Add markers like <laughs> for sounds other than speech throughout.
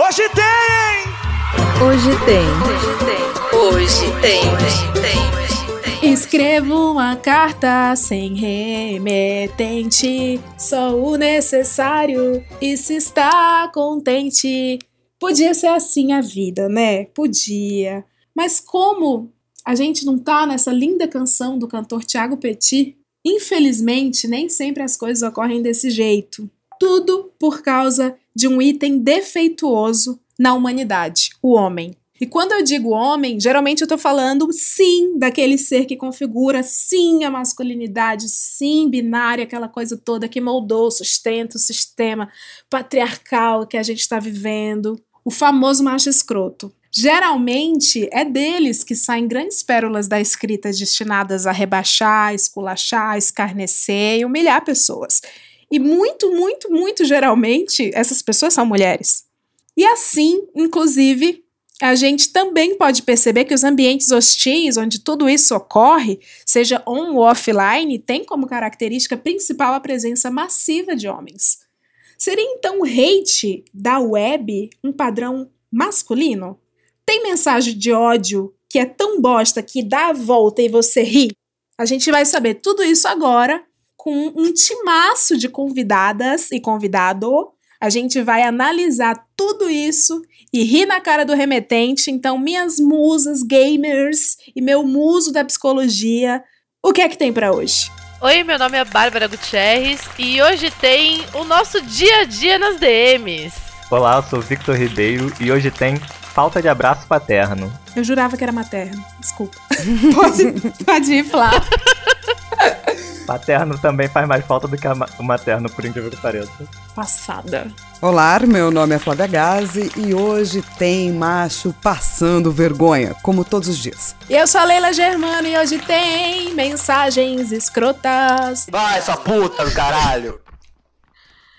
Hoje tem! Hoje tem. Hoje tem. Hoje tem. Hoje tem. Escrevo uma carta sem remetente, só o necessário e se está contente. Podia ser assim a vida, né? Podia. Mas como a gente não tá nessa linda canção do cantor Tiago Petit, infelizmente nem sempre as coisas ocorrem desse jeito. Tudo por causa de um item defeituoso na humanidade, o homem. E quando eu digo homem, geralmente eu tô falando sim daquele ser que configura sim a masculinidade, sim binária, aquela coisa toda que moldou, sustenta o sistema patriarcal que a gente está vivendo, o famoso macho escroto. Geralmente é deles que saem grandes pérolas da escrita destinadas a rebaixar, esculachar, escarnecer e humilhar pessoas. E muito, muito, muito geralmente essas pessoas são mulheres. E assim, inclusive, a gente também pode perceber que os ambientes hostis, onde tudo isso ocorre, seja on ou offline, tem como característica principal a presença massiva de homens. Seria então o hate da web um padrão masculino? Tem mensagem de ódio que é tão bosta que dá a volta e você ri? A gente vai saber tudo isso agora com um timaço de convidadas e convidado a gente vai analisar tudo isso e rir na cara do remetente. Então, minhas musas gamers e meu muso da psicologia, o que é que tem para hoje? Oi, meu nome é Bárbara Gutierrez e hoje tem o nosso dia a dia nas DMs. Olá, eu sou Victor Ribeiro e hoje tem falta de abraço paterno. Eu jurava que era materno, desculpa. <laughs> pode, pode ir, Flá. <laughs> Paterno também faz mais falta do que o materno, por incrível que pareça. Passada. Olá, meu nome é Flávia Gazi e hoje tem macho passando vergonha, como todos os dias. E eu sou a Leila Germano e hoje tem mensagens escrotas. Vai, sua puta do caralho!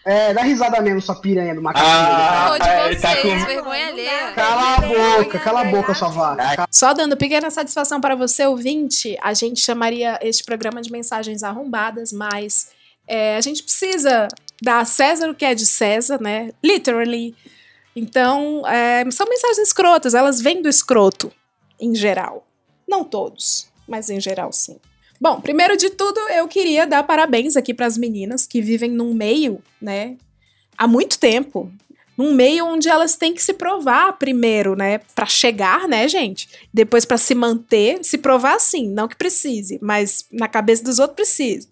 É, dá risada mesmo, sua piranha do macaco. Ah, de vocês, tá com... vergonha alheia. Cala a boca, cala a boca, sua vaca. Só dando pequena satisfação para você, ouvinte, a gente chamaria este programa de mensagens arrombadas, mas é, a gente precisa dar a César o que é de César, né? Literally. Então, é, são mensagens escrotas, elas vêm do escroto, em geral. Não todos, mas em geral sim. Bom, primeiro de tudo, eu queria dar parabéns aqui para as meninas que vivem num meio, né, há muito tempo, num meio onde elas têm que se provar primeiro, né, para chegar, né, gente? Depois para se manter, se provar sim, não que precise, mas na cabeça dos outros precisa.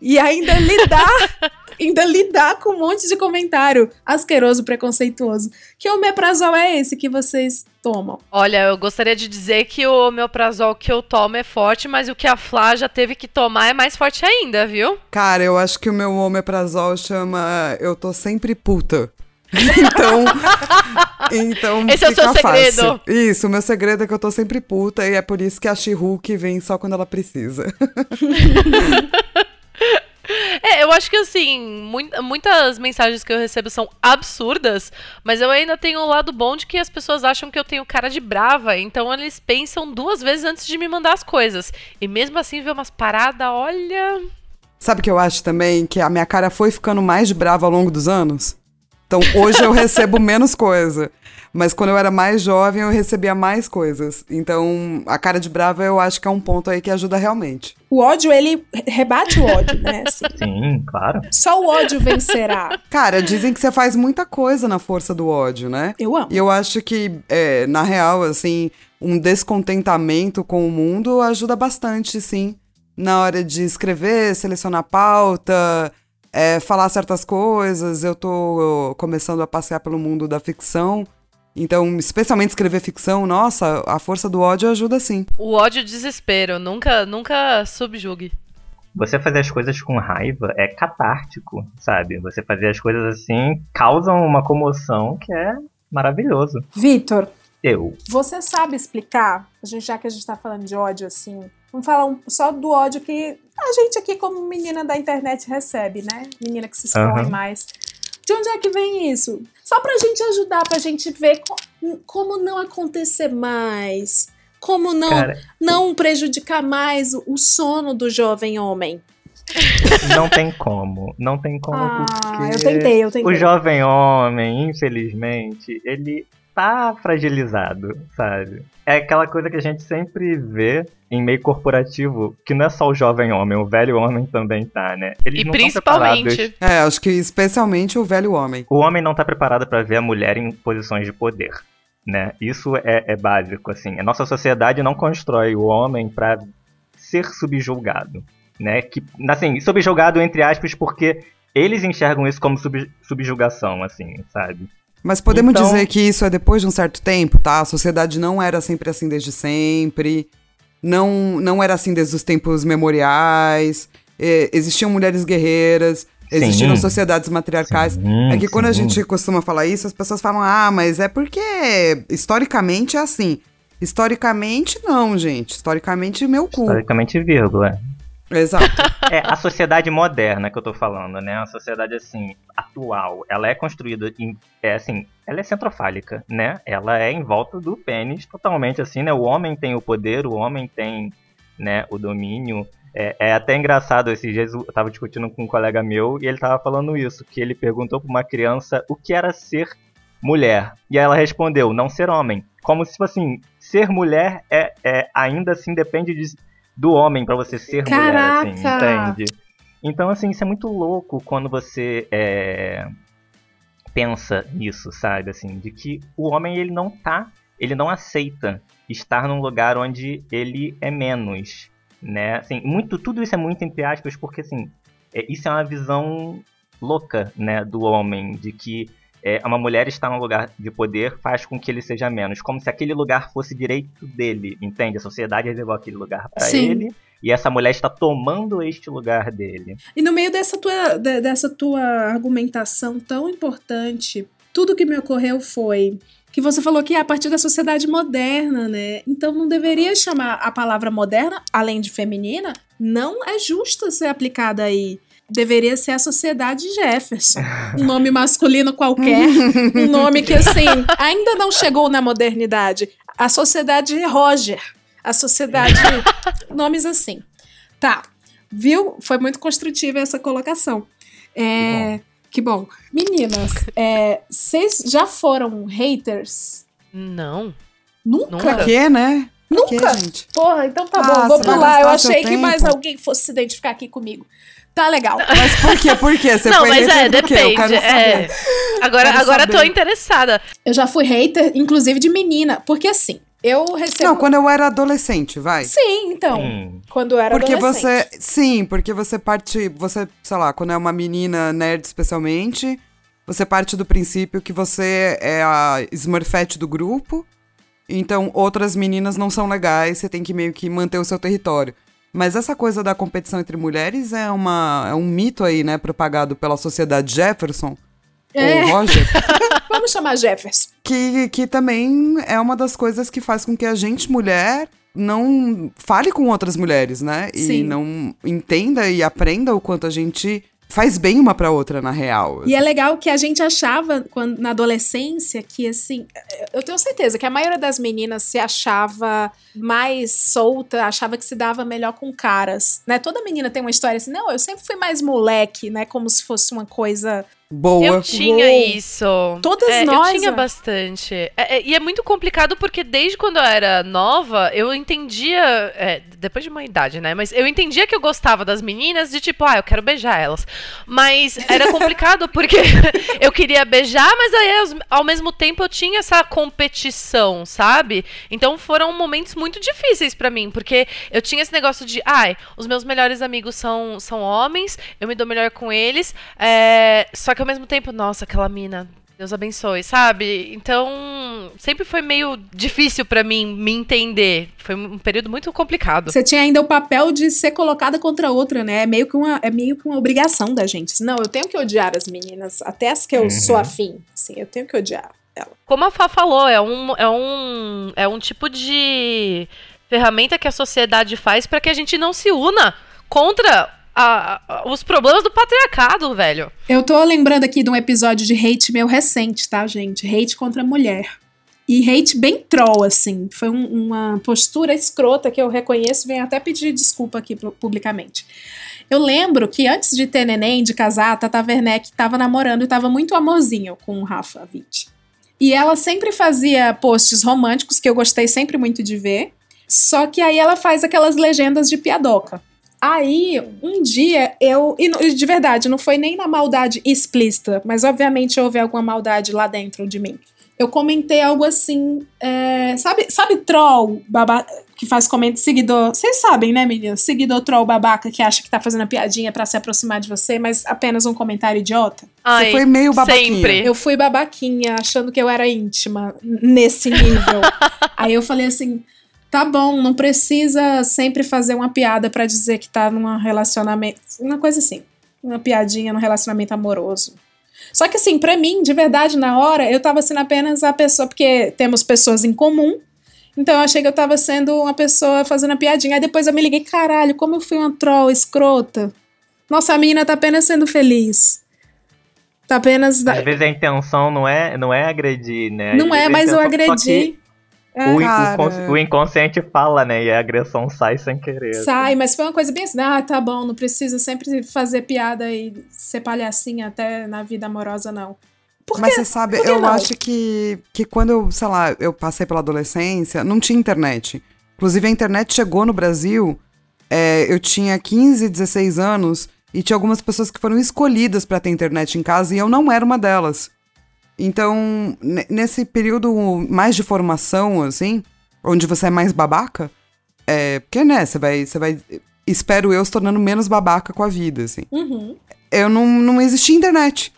E ainda lidar, <laughs> ainda lidar com um monte de comentário asqueroso, preconceituoso. Que omeprazol é esse que vocês tomam? Olha, eu gostaria de dizer que o omeprazol que eu tomo é forte, mas o que a Flá já teve que tomar é mais forte ainda, viu? Cara, eu acho que o meu omeprazol chama Eu tô sempre puta. <laughs> Então, então Esse é o seu segredo. Fácil. Isso, o meu segredo é que eu tô sempre puta e é por isso que a She-Hulk vem só quando ela precisa. <laughs> É, eu acho que assim, muitas mensagens que eu recebo são absurdas, mas eu ainda tenho o um lado bom de que as pessoas acham que eu tenho cara de brava, então eles pensam duas vezes antes de me mandar as coisas. E mesmo assim, ver umas paradas, olha. Sabe o que eu acho também? Que a minha cara foi ficando mais brava ao longo dos anos? Então hoje eu recebo menos coisa. Mas quando eu era mais jovem, eu recebia mais coisas. Então, a cara de brava eu acho que é um ponto aí que ajuda realmente. O ódio, ele rebate o ódio, né? Assim. Sim, claro. Só o ódio vencerá. Cara, dizem que você faz muita coisa na força do ódio, né? Eu amo. E eu acho que, é, na real, assim, um descontentamento com o mundo ajuda bastante, sim. Na hora de escrever, selecionar pauta, é, falar certas coisas. Eu tô começando a passear pelo mundo da ficção. Então, especialmente escrever ficção, nossa, a força do ódio ajuda sim. O ódio e o desespero, nunca, nunca subjugue. Você fazer as coisas com raiva é catártico, sabe? Você fazer as coisas assim causam uma comoção que é maravilhoso. Vitor, eu. Você sabe explicar, a gente, já que a gente tá falando de ódio assim, vamos falar um, só do ódio que a gente aqui, como menina da internet, recebe, né? Menina que se expõe uhum. mais. De onde é que vem isso? Só pra gente ajudar, pra gente ver co como não acontecer mais. Como não, não prejudicar mais o sono do jovem homem. Não tem como. Não tem como Ah, porque eu tentei, eu tentei. o jovem homem, infelizmente, ele tá fragilizado, sabe? É aquela coisa que a gente sempre vê em meio corporativo, que não é só o jovem homem, o velho homem também tá, né? Eles E não principalmente. É, acho que especialmente o velho homem. O homem não tá preparado para ver a mulher em posições de poder, né? Isso é, é básico, assim. A nossa sociedade não constrói o homem para ser subjulgado, né? Que, assim, subjulgado entre aspas porque eles enxergam isso como sub, subjugação, assim, sabe? Mas podemos Então- dizer que isso é depois de um certo tempo, tá? A sociedade não era sempre assim desde sempre. Não, não era assim desde os tempos memoriais. é, existiam mulheres guerreiras. Existiram Sim. sociedades matriarcais. Sim, é que quando a sim. gente costuma falar isso, as pessoas falam, ah, mas é porque historicamente é assim. Historicamente, não, gente. Historicamente, meu cu. Historicamente, vírgula. Exato. <laughs> É, a sociedade moderna que eu tô falando, né? A sociedade, assim, atual, ela é construída em. É assim, ela é centrofálica, né? Ela é em volta do pênis, totalmente assim, né? O homem tem o poder, o homem tem, né, o domínio. É, é até engraçado, esses dias eu tava discutindo com um colega meu e ele tava falando isso, que ele perguntou pra uma criança o que era ser mulher. E ela respondeu, não ser homem. Como se, tipo assim, ser mulher é, é ainda assim depende de, do homem pra você ser mulher, assim, Caraca! entende? Então, assim, isso é muito louco quando você é, pensa nisso, sabe? Assim, de que o homem, ele não tá, ele não aceita estar num lugar onde ele é menos, né? Assim, muito, tudo isso é muito entre aspas, porque, assim, é, isso é uma visão louca, né, do homem, de que é, uma mulher estar num lugar de poder faz com que ele seja menos, como se aquele lugar fosse direito dele, entende? A sociedade reservou aquele lugar para ele e essa mulher está tomando este lugar dele. E no meio dessa tua, de- dessa tua argumentação tão importante, tudo que me ocorreu foi que você falou que é a partir da sociedade moderna, né? Então não deveria chamar a palavra moderna, além de feminina, não é justa ser aplicada aí. Deveria ser a sociedade Jefferson. Um nome masculino qualquer. Um nome que, assim, ainda não chegou na modernidade. A sociedade Roger. A sociedade. <laughs> nomes assim. Tá. Viu? Foi muito construtiva essa colocação. É, que bom. Meninas, é, vocês já foram haters? Não. Nunca? Nunca. Pra quê, né? Pra quê, Nunca? gente? Porra, então tá Ah, bom, vou você vai pular. Eu achei que mais tempo. alguém fosse se identificar aqui comigo. Tá legal. Mas por quê? Por quê? Você não, foi mas hater é, quê? Eu quero depende. saber. É. Agora, Quero agora tô saber. interessada. Eu já fui hater, inclusive de menina. Porque assim, eu recebo. Não, quando eu era adolescente, vai. Sim, então. Hum. Quando eu era Porque adolescente. você. Sim, porque você parte. Você, sei lá, quando é uma menina nerd especialmente, você parte do princípio que você é a Smurfette do grupo. Então outras meninas não são legais, você tem que meio que manter o seu território. Mas essa coisa da competição entre mulheres é, uma, é um mito aí, né? Propagado pela sociedade Jefferson. É. Ou Roger. <laughs> Vamos chamar Jefferson. que, que também é uma das coisas que faz com que a gente, mulher, não fale com outras mulheres, né? E Sim. não entenda e aprenda o quanto a gente faz bem uma pra outra, na real. E é legal que a gente achava quando, na adolescência que, assim, eu tenho certeza que a maioria das meninas se achava mais solta, achava que se dava melhor com caras, né? Toda menina tem uma história assim, não, eu sempre fui mais moleque, né? Como se fosse uma coisa. Boa. Eu tinha Uou. isso. Todas É, nós, Eu tinha ó. bastante. É, é, e é muito complicado porque desde quando eu era nova, eu entendia. é, depois de uma idade, né? Mas eu entendia que eu gostava das meninas de tipo, ah, eu quero beijar elas. Mas era complicado porque <laughs> eu queria beijar, mas aí ao mesmo tempo eu tinha essa competição, sabe? Então foram momentos muito difíceis pra mim, porque eu tinha esse negócio de, ai, os meus melhores amigos são, são homens, eu me dou melhor com eles, é, só que ao mesmo tempo, nossa, aquela mina, Deus abençoe, sabe? Então, sempre foi meio difícil pra mim me entender. Foi um período muito complicado. Você tinha ainda o papel de ser colocada contra outra, né? É meio que uma, é meio que uma obrigação da gente. Não, eu tenho que odiar as meninas, até as que eu Uhum. sou afim. Sim, eu tenho que odiar. Como a Fá falou, é um, é um, é um tipo de ferramenta que a sociedade faz pra que a gente não se una contra a- os problemas do patriarcado, velho. Eu tô lembrando aqui de um episódio de hate meu recente, tá, gente? Hate contra a mulher. E hate bem troll, assim. Foi um- uma postura escrota que eu reconheço venho até pedir desculpa aqui pu- publicamente. Eu lembro que antes de ter neném, de casar, a Tata Werneck tava namorando e tava muito amorzinho com o Rafa Witt. E ela sempre fazia posts românticos que eu gostei sempre muito de ver. Só que aí ela faz aquelas legendas de piadoca. Aí, um dia, eu. E de verdade, não foi nem na maldade explícita, mas obviamente houve alguma maldade lá dentro de mim. Eu comentei algo assim. é, sabe, sabe, troll baba, que faz comentário seguidor? Vocês sabem, né, meninas? Seguidor troll babaca que acha que tá fazendo piadinha pra se aproximar de você, mas apenas um comentário idiota? Ai, foi meio babaquinha. Sempre. Eu fui babaquinha, achando que eu era íntima nesse nível. <laughs> Aí eu falei assim: tá bom, não precisa sempre fazer uma piada pra dizer que tá num relacionamento. Uma coisa assim. Uma piadinha num relacionamento amoroso. Só que assim, pra mim, de verdade, na hora, eu tava sendo apenas a pessoa, porque temos pessoas em comum. Então eu achei que eu tava sendo uma pessoa fazendo a piadinha. Aí depois eu me liguei, caralho, como eu fui uma troll escrota. Nossa, a menina tá apenas sendo feliz. Tá apenas. Às vezes a intenção não é, não é agredir, né? Não Às é, mas eu agredi. É, O, Cara. o, cons- o inconsciente fala, né? E a agressão sai sem querer. sai, mas foi uma coisa bem assim, ah, tá bom, não precisa sempre fazer piada e ser palhacinha até na vida amorosa, não. Por Mas você sabe, Por que eu não? acho que, que quando eu, sei lá, eu passei pela adolescência, não tinha internet. Inclusive, a internet chegou no Brasil, é, eu tinha 15, 16 anos, e tinha algumas pessoas que foram escolhidas pra ter internet em casa, e eu não era uma delas. Então, ne- nesse período mais de formação, assim, onde você é mais babaca, é, porque, né, você vai, você vai, espero eu, se tornando menos babaca com a vida, assim Uhum. eu não, não existia internet.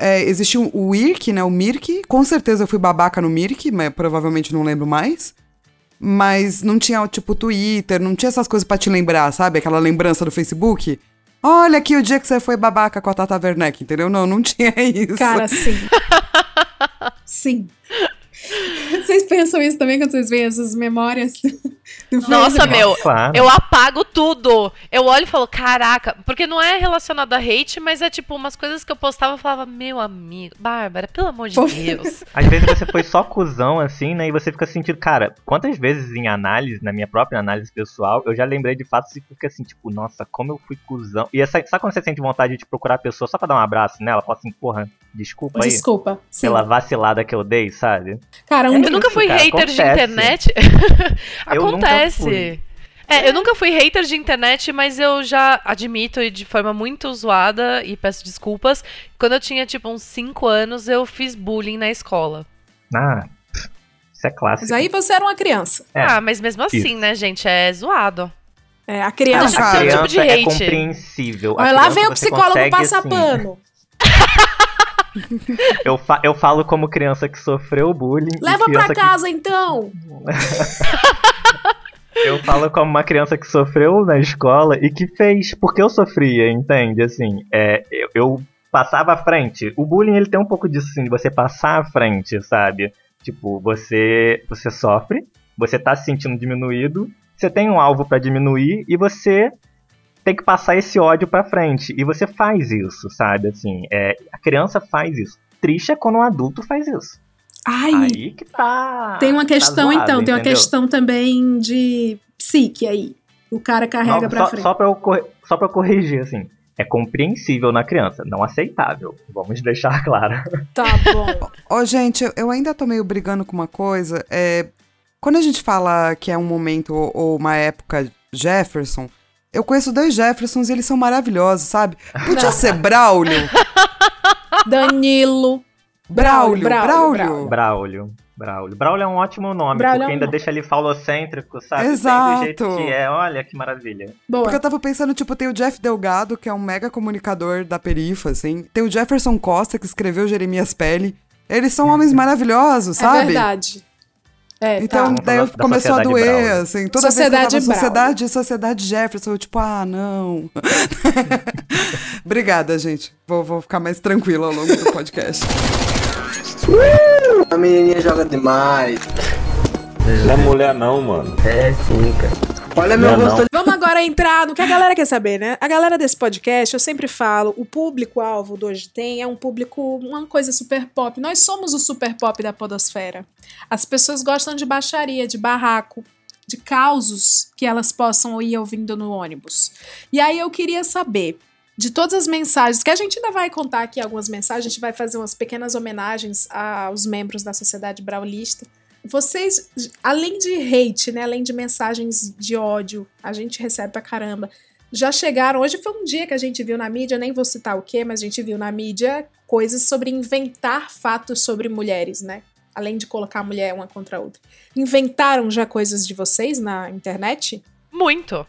É, existia o IRC, né? O Mirk. Com certeza eu fui babaca no Mirk, mas provavelmente não lembro mais. Mas não tinha, tipo, Twitter, não tinha essas coisas pra te lembrar, sabe? Aquela lembrança do Facebook. Olha aqui o dia que você foi babaca com a Tata Werneck, entendeu? Não, não <laughs> tinha isso. Cara, sim. <laughs> sim. Vocês pensam isso também quando vocês veem essas memórias Nossa, meu, Claro. eu apago tudo. Eu olho e falo, caraca, porque não é relacionado a hate, mas é tipo umas coisas que eu postava e falava, meu amigo, Bárbara, pelo amor de Pô. Deus. Às vezes você foi só cuzão, assim, né? E você fica sentindo, cara, quantas vezes em análise, na minha própria análise pessoal, eu já lembrei de fatos e fica assim, tipo, nossa, como eu fui cuzão. E essa, sabe quando você sente vontade de procurar a pessoa só pra dar um abraço nela? Fala assim, porra, desculpa aí. Desculpa. Sim. Pela vacilada que eu dei, sabe? Cara, um É Eu nunca fui cara, hater de acontece. internet. <laughs> Eu nunca acontece. É, eu nunca fui hater de internet, mas eu já admito e de forma muito zoada e peço desculpas. Quando eu tinha tipo uns 5 anos, eu fiz bullying na escola. Ah, isso é clássico. Mas aí você era uma criança. É. Ah, mas mesmo assim, Isso. né, gente? É zoado. É, a A criança. Cara. criança tipo de é hate. compreensível. A Olha lá vem o psicólogo consegue, passar assim, pano. <laughs> <laughs> Eu, fa- eu falo como criança que sofreu bullying. Leva pra criança que- casa, então. <laughs> Eu falo como uma criança que sofreu na escola e que fez porque eu sofria, entende? Assim, é, eu, eu passava à frente. O bullying ele tem um pouco disso, assim, de você passar à frente, sabe? Tipo, você, você sofre, você tá se sentindo diminuído, você tem um alvo pra diminuir e você tem que passar esse ódio pra frente. E você faz isso, sabe? Assim, é, a criança faz isso. Triste é quando um adulto faz isso. Ai, Aí que tá. tem uma tá questão zoado, então, tem uma questão também de psique aí. O cara carrega Só- pra só, frente. Só pra, eu, só pra eu corrigir, assim. É compreensível na criança, não aceitável. Vamos deixar <laughs> claro. Tá bom. Ô, gente, eu- ainda tô meio brigando com uma coisa. É, quando a gente fala que é um momento ou uma época Jefferson, eu conheço dois Jeffersons e eles são maravilhosos, sabe? Podia ser <laughs> Braulio. Danilo. Braulio, Braulio, Braulio. Braulio. Braulio. Braulio. Braulio é um ótimo nome, Braulio porque é um ainda deixa ele falocêntrico, sabe? Exato. do jeito que é. Olha que maravilha. Boa. Porque eu tava pensando, tipo, tem o Jeff Delgado, que é um mega comunicador da perifa, assim. Tem o Jefferson Costa, que escreveu Jeremias Pele. Eles são <laughs> homens maravilhosos, É sabe? verdade. É, Então, tá. Daí falar da começou a doer, Braulio. assim. Toda Sociedade vez que eu tava Braulio. sociedade, sociedade Jefferson, eu tipo, ah, não. <laughs> Obrigada, gente. Vou, vou ficar mais tranquila ao longo do podcast. A menininha joga demais. Não é mulher não, mano. É sim, cara. Olha meu Não, rosto não. Vamos agora entrar no que a galera quer saber, né? A galera desse podcast, eu sempre falo, o público-alvo do Hoje Tem é um público, uma coisa super pop. Nós somos o super pop da podosfera. As pessoas gostam de baixaria, de barraco, de causos que elas possam ir ouvindo no ônibus. E aí eu queria saber, de todas as mensagens, que a gente ainda vai contar aqui algumas mensagens, a gente vai fazer umas pequenas homenagens aos membros da Sociedade Braulista. Vocês, além de hate, né, além de mensagens de ódio, a gente recebe pra caramba. Já chegaram, hoje foi um dia que a gente viu na mídia, nem vou citar o que, mas a gente viu na mídia coisas sobre inventar fatos sobre mulheres, né? Além de colocar a mulher uma contra a outra. Inventaram já coisas de vocês na internet? Muito.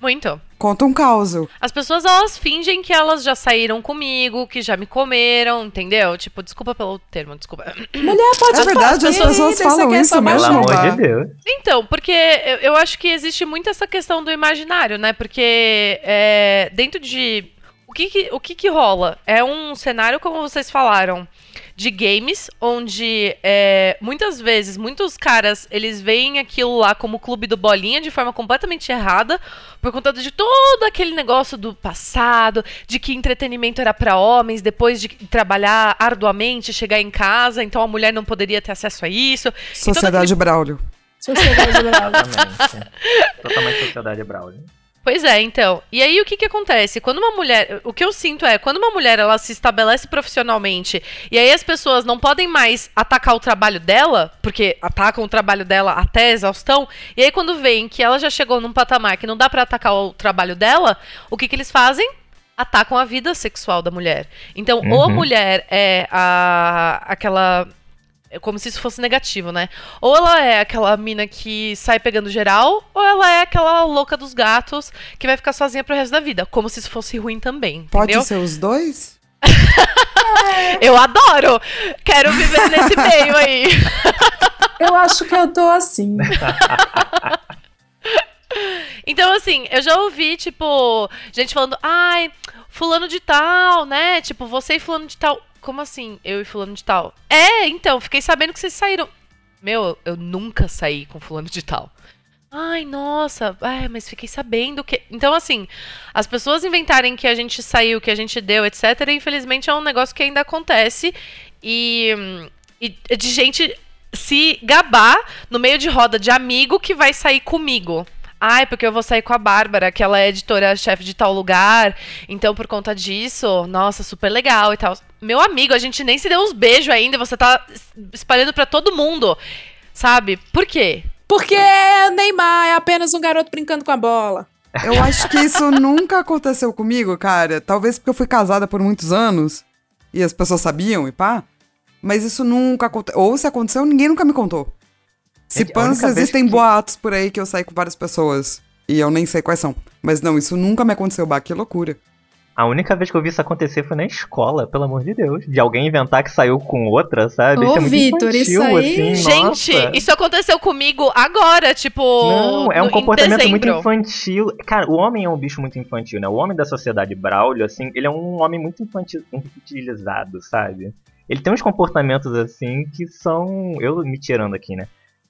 Muito. Conta um caos. As pessoas, elas fingem que elas já saíram comigo, que já me comeram, entendeu? Tipo, desculpa pelo termo, desculpa. Mulher pode É verdade, as pessoas "Eita, falam é isso mesmo, Pelo baixar". tá? amor de Deus. Então, porque eu, eu acho que existe muito essa questão do imaginário, né? Porque é, dentro de. O que que, o que que rola? É um cenário, como vocês falaram, de games, onde é, muitas vezes, muitos caras, eles veem aquilo lá como clube do bolinha de forma completamente errada, por conta de todo aquele negócio do passado, de que entretenimento era pra homens, depois de trabalhar arduamente, chegar em casa, então a mulher não poderia ter acesso a isso. Sociedade Braulio. Sociedade Brava. Totalmente. Totalmente sociedade Braulio. Pois é, então. E aí o que que acontece? Quando uma mulher, o que eu sinto é, quando uma mulher ela se estabelece profissionalmente e aí as pessoas não podem mais atacar o trabalho dela, porque atacam o trabalho dela até a exaustão, e aí quando veem que ela já chegou num patamar que não dá pra atacar o trabalho dela, o que que eles fazem? Atacam a vida sexual da mulher. Então, ou a Uhum. mulher é a aquela é como se isso fosse negativo, né? Ou ela é aquela mina que sai pegando geral, ou ela é aquela louca dos gatos que vai ficar sozinha pro resto da vida. Como se isso fosse ruim também, Pode entendeu? ser os dois? <laughs> Eu adoro! Quero viver nesse meio aí. <laughs> Eu acho que eu tô assim. <laughs> Então, assim, eu já ouvi, tipo, gente falando, ai, fulano de tal, né? Tipo, você e fulano de tal. Como assim, eu e fulano de tal? É, então, fiquei sabendo que vocês saíram. Meu, eu nunca saí com fulano de tal. Ai, nossa, é, mas fiquei sabendo que. Então, assim, as pessoas inventarem que a gente saiu, que a gente deu, etc., infelizmente é um negócio que ainda acontece. E, e de gente se gabar no meio de roda de amigo que vai sair comigo. Ai, porque eu vou sair com a Bárbara, que ela é editora-chefe de tal lugar. Então, por conta disso, nossa, super legal e tal. Meu amigo, a gente nem se deu uns beijos ainda, você tá espalhando pra todo mundo. Sabe? Por quê? Porque Neymar é apenas um garoto brincando com a bola. Eu acho que isso <laughs> nunca aconteceu comigo, cara. Talvez porque eu fui casada por muitos anos e as pessoas sabiam e pá. Mas isso nunca aconteceu. Ou se aconteceu, ninguém nunca me contou. Se a pans, existem que- boatos por aí que eu saí com várias pessoas. E eu nem sei quais são. Mas não, isso nunca me aconteceu, bah, que loucura. A única vez que eu vi isso acontecer foi na escola, pelo amor de Deus. De alguém inventar que saiu com outra, sabe? Ô, é muito Vitor, infantil, isso aí- assim, Gente, nossa. isso aconteceu comigo agora, tipo. Não, é um no- comportamento muito infantil. Cara, o homem é um bicho muito infantil, né? O homem da sociedade Braulio, assim, ele é um homem muito infantil, infantilizado, sabe? Ele tem uns comportamentos, assim, que são. Eu me tirando aqui, né?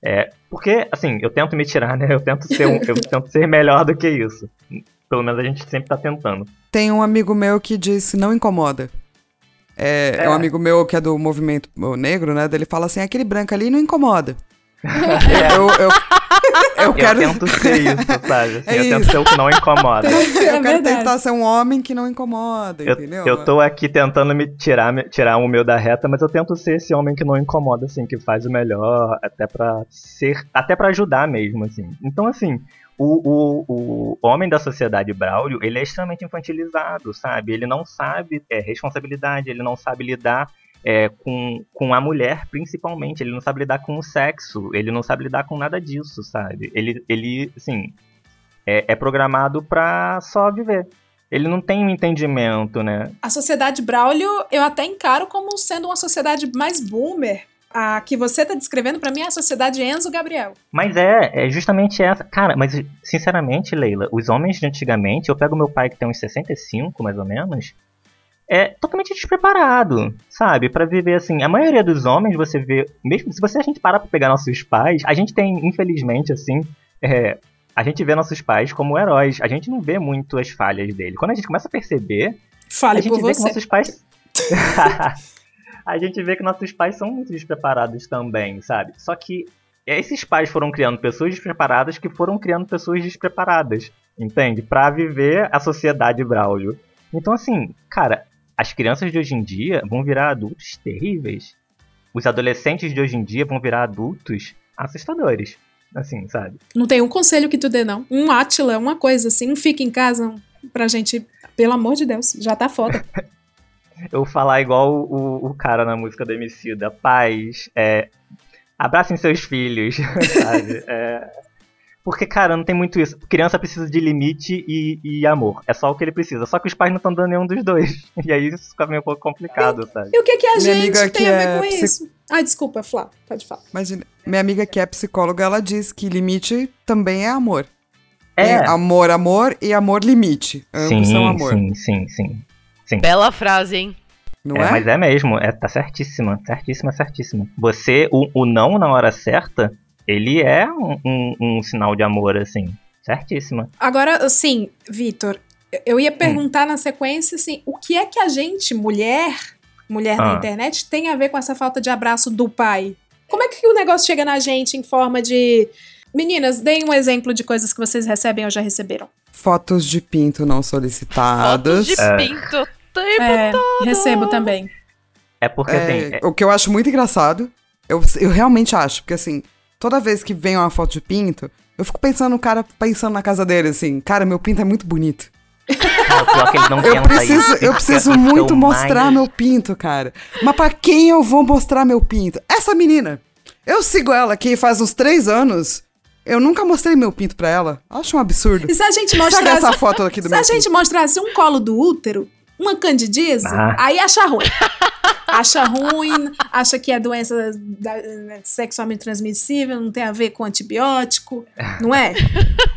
É, porque, assim, eu tento me tirar, né? Eu tento ser, um- eu tento ser melhor do que isso. Pelo menos a gente sempre tá tentando. Tem um amigo meu que disse não incomoda. É, é. um É. amigo meu que é do movimento negro, né? Ele fala assim: aquele branco ali não incomoda. É, Eu, eu, eu eu quero, tento <laughs> ser isso, sabe? Assim, É eu tento isso. ser o que não incomoda. eu É quero tentar ser um homem que não incomoda, Eu, entendeu? eu tô aqui tentando me tirar, me- tirar o meu da reta, mas eu tento ser esse homem que não incomoda, assim, que faz o melhor, até pra ser. Até pra ajudar mesmo, assim. Então, assim, o, o, o homem da sociedade Braulio, ele é extremamente infantilizado, sabe? Ele não sabe é, responsabilidade, ele não sabe lidar é, com, com a mulher, principalmente. Ele não sabe lidar com o sexo, ele não sabe lidar com nada disso, sabe? Ele, ele assim, é, é programado pra só viver. Ele não tem um entendimento, né? A sociedade Braulio eu até encaro como sendo uma sociedade mais boomer. A que você tá descrevendo pra mim é a sociedade Enzo Gabriel. Mas é, é justamente essa. Cara, mas sinceramente, Leila, os homens de antigamente, eu pego meu pai que tem uns 65, mais ou menos, é totalmente despreparado, sabe? Pra viver assim. A maioria dos homens, você vê. Mesmo se você a gente parar pra pegar nossos pais, a gente tem, infelizmente, assim. É, a gente vê nossos pais como heróis. A gente não vê muito as falhas dele. Quando a gente começa a perceber, Fale a gente vê que você. nossos pais. <laughs> a gente vê que nossos pais são muito despreparados também, sabe? Só que esses pais foram criando pessoas despreparadas que foram criando pessoas despreparadas, entende? Pra viver a sociedade Braulio. Então, assim, cara, as crianças de hoje em dia vão virar adultos terríveis. Os adolescentes de hoje em dia vão virar adultos assustadores. Assim, sabe? Não tem um conselho que tu dê, não. Um Átila, uma coisa assim, um fica em casa pra gente. Pelo amor de Deus, já tá foda. <laughs> eu falar igual o, o cara na música do Emicida, pais, é, abracem seus filhos, <laughs> sabe? É, porque, cara, não tem muito isso. Criança precisa de limite e, e amor. É só o que ele precisa. Só que os pais não estão dando nenhum dos dois. <laughs> E aí isso fica meio um pouco complicado, sabe? E o que, que a Minha gente amiga tem que a ver é com psic- isso? Ah, desculpa, Flá, pode falar. Imagina, minha amiga que é psicóloga, ela diz que limite também é amor. É, Tem amor, amor e amor limite. Ambos sim, são amor. sim, sim, sim. Bela frase, hein? Não É, é? mas é mesmo, é, tá certíssima, certíssima, certíssima. Você, o, o não na hora certa, ele é um, um- um sinal de amor, assim. Certíssima. Agora, assim, Vitor, eu ia perguntar na sequência, assim, o que é que a gente, mulher, mulher na Ah. internet, tem a ver com essa falta de abraço do pai? Como é que o negócio chega na gente em forma de. Meninas, deem um exemplo de coisas que vocês recebem ou já receberam. Fotos de pinto não Fotos solicitadas. de pinto. o tempo É, todo. recebo também. É porque, É, assim, é- O que eu acho muito engraçado, eu, eu realmente acho, porque assim, toda vez que vem uma foto de pinto, eu fico pensando no cara, pensando na casa dele, assim, cara, meu pinto é muito bonito. cara, o pior é que ele não Eu preciso, isso, eu preciso muito mostrar meu pinto, cara. Mas pra quem eu vou mostrar meu pinto? Essa menina. Eu sigo ela aqui faz uns três anos. Eu nunca mostrei meu pinto pra ela. Acho um absurdo. E se a gente mostrasse. essa foto aqui do Se meu a gente pinto? mostrasse um colo do útero, uma candidíase, Ah. aí acha ruim. Acha ruim, acha que é doença da- sexualmente transmissível, não tem a ver com antibiótico, não é?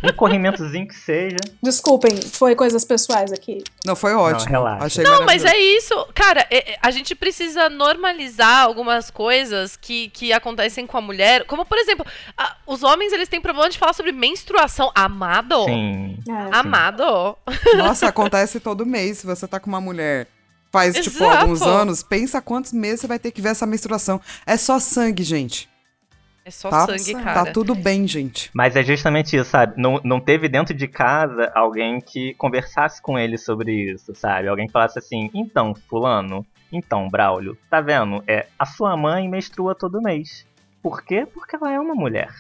Um corrimentozinho que seja. Desculpem, foi coisas pessoais aqui. Não, foi ótimo. relaxa. Achei Não, mas é isso. Cara, é- é- a gente precisa normalizar algumas coisas que, que acontecem com a mulher. Como, por exemplo, a- os homens eles têm problema de falar sobre menstruação. Amado? Sim. É. Amado? Nossa, acontece todo mês. Se você tá com uma mulher faz, tipo, Exato. alguns anos, pensa quantos meses você vai ter que ver essa menstruação. É só sangue, gente. É só Tá, sangue, tá cara. tudo bem, gente. Mas é justamente isso, sabe? Não, não teve dentro de casa alguém que conversasse com ele sobre isso, sabe? Alguém que falasse assim, então, fulano, então, Braulio, tá vendo? É, a sua mãe menstrua todo mês. Por quê? Porque ela é uma mulher,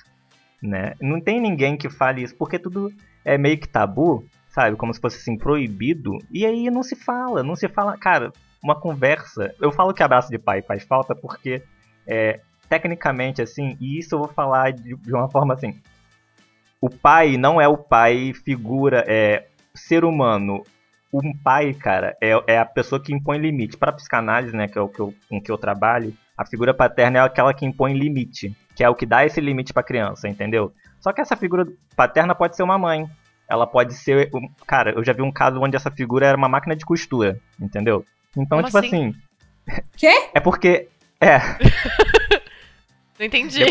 né? Não tem ninguém que fale isso, porque tudo é meio que tabu, sabe? Como se fosse assim, proibido. E aí não se fala, não se fala. Cara, uma conversa. Eu falo que abraço de pai faz falta porque é, tecnicamente, assim, e isso eu vou falar de, de uma forma assim. O pai não é o pai figura, é ser humano. Um pai, cara, é, é a pessoa que impõe limite. Para psicanálise, né, que é o que eu, com que eu trabalho, a figura paterna é aquela que impõe limite, que é o que dá esse limite pra criança, entendeu? Só que essa figura paterna pode ser uma mãe. Ela pode ser. Cara, eu já vi um caso onde essa figura era uma máquina de costura, entendeu? Então, Como tipo assim? assim. Quê? É porque. É. Não entendi.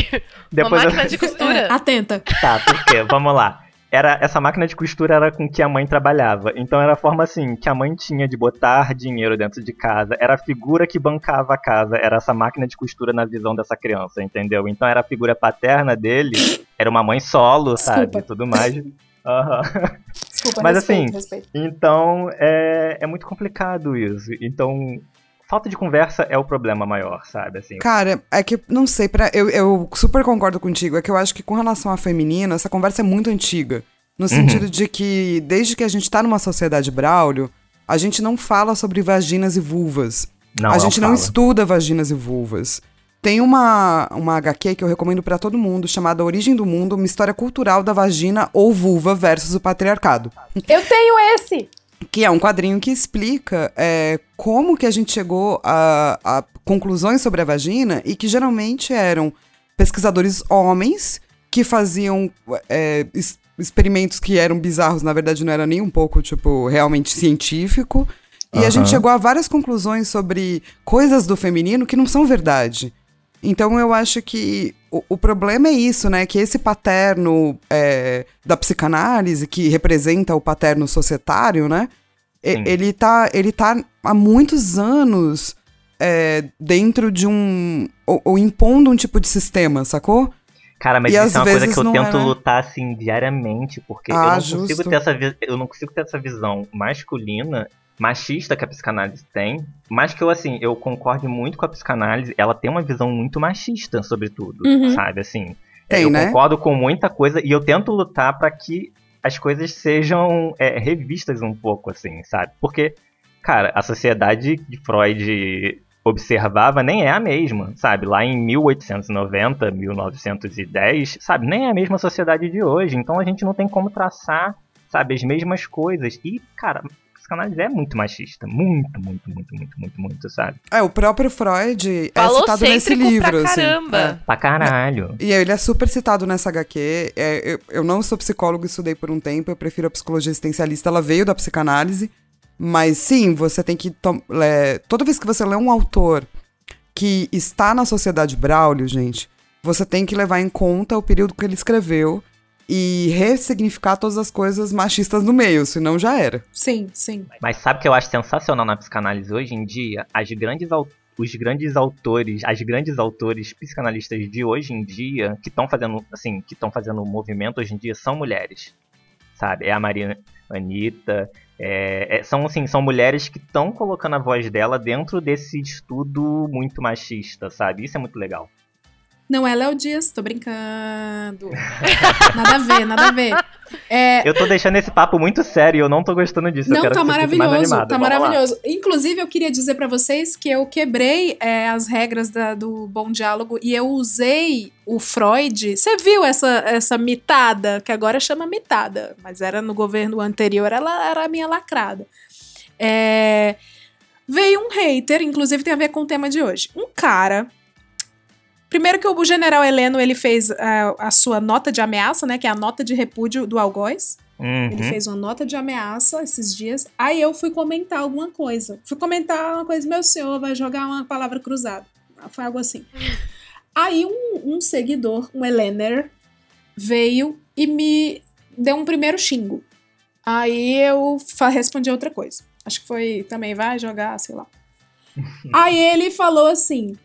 Depois Uma eu- máquina de costura. É, atenta. Tá, por quê? Vamos lá. Era, essa máquina de costura era com que a mãe trabalhava. Então era a forma assim, que a mãe tinha de botar dinheiro dentro de casa. Era a figura que bancava a casa. Era essa máquina de costura na visão dessa criança, entendeu? Então era a figura paterna dele. Era uma mãe solo, sabe? Desculpa. E tudo mais. Aham. <laughs> Desculpa, Mas respeito, assim, respeito. Então é, é muito complicado isso. Então, falta de conversa é o problema maior, sabe? Assim, Cara, é que, não sei, pra, eu, eu super concordo contigo. É que eu acho que com relação à feminina, essa conversa é muito antiga. No Uhum. sentido de que, desde que a gente tá numa sociedade braulio, a gente não fala sobre vaginas e vulvas. não, a gente não fala. estuda vaginas e vulvas. Tem uma, uma HQ que eu recomendo pra todo mundo, chamada Origem do Mundo, uma história cultural da vagina ou vulva versus o patriarcado. Eu tenho esse! Que é um quadrinho que explica é, como que a gente chegou a, a conclusões sobre a vagina e que geralmente eram pesquisadores homens que faziam é, es- experimentos que eram bizarros, na verdade não era nem um pouco, tipo, realmente científico. E a Aham. gente chegou a várias conclusões sobre coisas do feminino que não são verdade. Então eu acho que o, o problema é isso, né? Que esse paterno é, da psicanálise, que representa o paterno societário, né? Sim. Ele tá, ele tá há muitos anos é, dentro de um. Ou, ou impondo um tipo de sistema, sacou? Cara, mas E isso é uma coisa que eu não tento é, lutar assim diariamente, porque eu, Ah, não consigo ter essa eu não consigo ter essa visão masculina, machista que a psicanálise tem, mas que eu assim, eu concordo muito com a psicanálise, ela tem uma visão muito machista sobre tudo, Uhum. sabe? Assim, Tem, eu né? concordo com muita coisa e eu tento lutar pra que as coisas sejam é, revistas um pouco, assim, sabe? Porque, cara, a sociedade de Freud observava nem é a mesma, sabe? Lá em 1890, 1910, sabe? Nem é a mesma sociedade de hoje. Então a gente não tem como traçar, sabe, as mesmas coisas. E, cara, psicanálise é muito machista. Muito, muito, muito, muito, muito, muito, sabe? É, o próprio Freud é citado nesse livro, pra assim. caramba. É. Pra caralho. E ele é super citado nessa HQ. É, eu, eu não sou psicólogo, estudei por um tempo, eu prefiro a psicologia existencialista, ela veio da psicanálise. Mas sim, você tem que. é, toda vez que você lê um autor que está na sociedade Braulio, gente, você tem que levar em conta o período que ele escreveu e ressignificar todas as coisas machistas no meio, senão já era. Sim, sim. Mas sabe o que eu acho sensacional na psicanálise hoje em dia? As grandes os grandes autores, as grandes autores psicanalistas de hoje em dia, que estão fazendo, assim, que estão fazendo movimento hoje em dia, são mulheres. Sabe? É a Maria Anitta, é- é- são assim, são mulheres que estão colocando a voz dela dentro desse estudo muito machista, sabe? Isso é muito legal. Não é Léo Dias, tô brincando. <laughs> nada a ver, nada a ver. É, Eu tô deixando esse papo muito sério eu não tô gostando disso. Não, tá maravilhoso, tá Vamos lá. maravilhoso. Inclusive, eu queria dizer pra vocês que eu quebrei é, as regras da- do Bom Diálogo e eu usei o Freud. Você viu essa, essa mitada, que agora chama mitada, mas era no governo anterior, ela era a minha lacrada. É, veio um hater, inclusive tem a ver com o tema de hoje. Um cara. Primeiro que o general Heleno ele fez a, a sua nota de ameaça, né? Que é a nota de repúdio do algoz. Uhum. Ele fez uma nota de ameaça esses dias. Aí eu fui comentar alguma coisa. Fui comentar uma coisa, meu senhor vai jogar uma palavra cruzada. Foi algo assim. Aí um, um seguidor, um Helener, veio e me deu um primeiro xingo. Aí eu respondi outra coisa. Acho que foi também, vai jogar, sei lá. <laughs> Aí ele falou assim: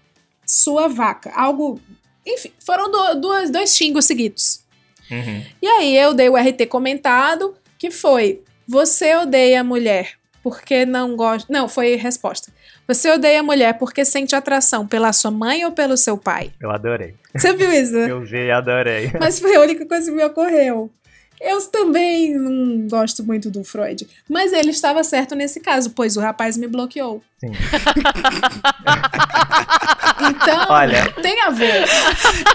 sua vaca. Algo. Enfim, foram do- duas, dois xingos seguidos. Uhum. E aí eu dei o RT comentado, que foi: Você odeia a mulher porque não gosta. Não, foi resposta. Você odeia a mulher porque sente atração pela sua mãe ou pelo seu pai? Eu adorei. Você viu isso, né? <laughs> Eu vi e adorei. Mas foi a única coisa que me ocorreu. Eu também não gosto muito do Freud. Mas ele estava certo nesse caso, pois o rapaz me bloqueou. Sim. <laughs> Então, Olha. tem a ver.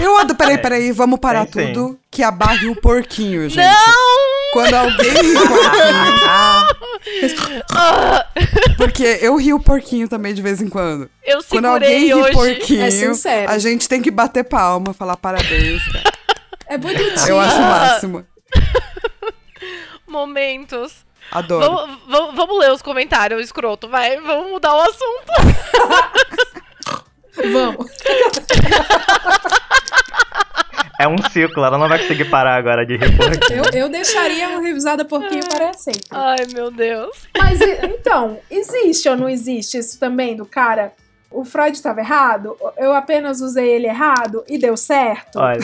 Eu ando. Peraí, peraí, vamos parar Tem sim. tudo. Que abarre o porquinho, gente. Não! Quando alguém ri o porquinho. Ah, Porque eu rio o porquinho também de vez em quando. eu Quando alguém segurei ri hoje. porquinho, É sincero. a gente tem que bater palma, falar parabéns, cara. É bonitinho. Eu acho o máximo. <laughs> Momentos. Adoro. Vamos, vamos- vamos ler os comentários, escroto, vai. Vamos mudar o assunto. <laughs> Vamos. É um ciclo, ela não vai conseguir parar agora de rir por aqui. Eu, eu deixaria uma revisada porquinho para sempre. Ai, meu Deus. Mas então, existe ou não existe isso também do cara? O Freud estava errado? Eu apenas usei ele errado e deu certo? Olha,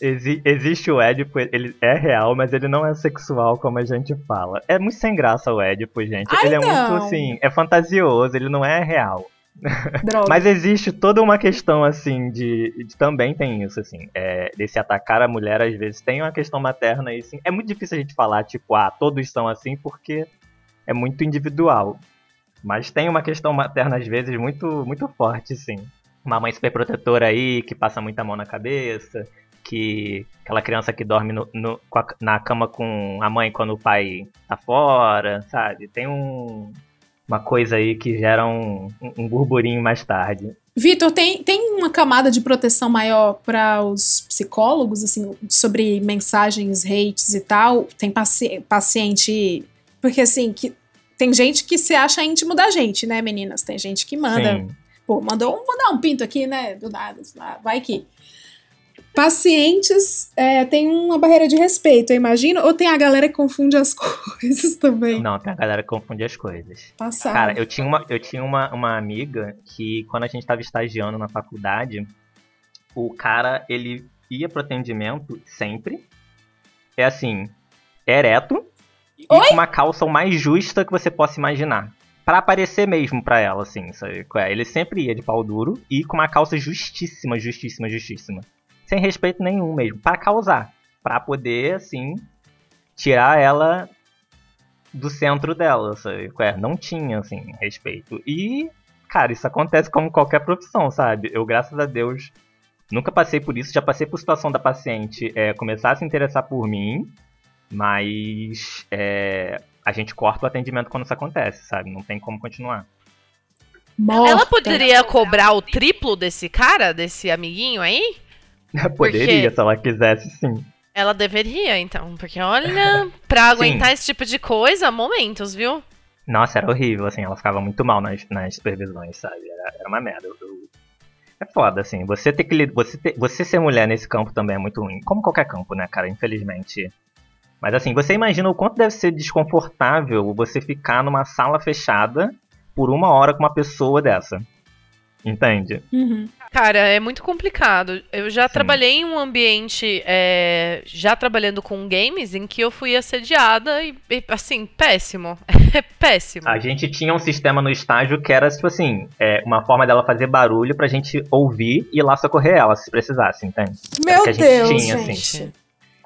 exi- existe o Édipo, ele é real, mas ele não é sexual como a gente fala. É muito sem graça o Édipo, gente. Ai, ele é não. muito assim, é fantasioso, ele não é real. <laughs> Mas existe toda uma questão, assim, de. de- também tem isso, assim, é, desse atacar a mulher, às vezes tem uma questão materna aí, assim. É muito difícil a gente falar, tipo, ah, todos são assim, porque é muito individual. Mas tem uma questão materna, às vezes, muito, muito forte, sim. Uma mãe superprotetora aí, que passa muita mão na cabeça, que. aquela criança que dorme no- no- na cama com a mãe quando o pai tá fora, sabe? Tem um uma coisa aí que gera um, um- burburinho mais tarde. Vitor, tem, tem uma camada de proteção maior para os psicólogos, assim, sobre mensagens, hates e tal? Tem paci- paciente. Porque, assim, que tem gente que se acha íntimo da gente, né, meninas? Tem gente que manda Sim. Pô, mandou um, vou dar um pinto aqui, né? Do nada, vai que. Pacientes é, tem uma barreira de respeito, eu imagino, ou tem a galera que confunde as <laughs> coisas também? Não, tem a galera que confunde as coisas. Passado. Cara, eu tinha, uma, eu tinha uma, uma amiga que, quando a gente tava estagiando na faculdade, o cara, ele ia pro atendimento sempre. É assim, ereto e Oi? com uma calça o mais justa que você possa imaginar. Pra aparecer mesmo pra ela, assim, sabe? é? Ele sempre ia de pau duro e com uma calça justíssima, justíssima, justíssima. Sem respeito nenhum mesmo. Pra causar. Pra poder, assim, tirar ela do centro dela, sabe? Não tinha, assim, respeito. E, cara, isso acontece como qualquer profissão, sabe? Eu, graças a Deus, nunca passei por isso. Já passei por situação da paciente é, começar a se interessar por mim, mas é, a gente corta o atendimento quando isso acontece, sabe? Não tem como continuar. Morta. Ela poderia cobrar o triplo desse cara, desse amiguinho aí? Poderia, se ela quisesse, sim. Ela deveria, então. Porque, olha, pra aguentar esse tipo de coisa, momentos, viu? Nossa, era horrível, assim, ela ficava muito mal nas, nas supervisões, sabe? Era, era uma merda. Eu- eu- É foda, assim, você ter que você, ter- você ser mulher nesse campo também é muito ruim. Como qualquer campo, né, cara, infelizmente. Mas assim, você imagina o quanto deve ser desconfortável você ficar numa sala fechada por uma hora com uma pessoa dessa. Entende? Uhum. Cara, é muito complicado. Eu já Sim. trabalhei em um ambiente, é, já trabalhando com games, em que eu fui assediada e, e, assim, péssimo. <laughs> É péssimo. A gente tinha um sistema no estágio que era, tipo assim, é, uma forma dela fazer barulho pra gente ouvir e ir lá socorrer ela, se precisasse, entende? Meu que a gente Deus, tinha, gente. assim.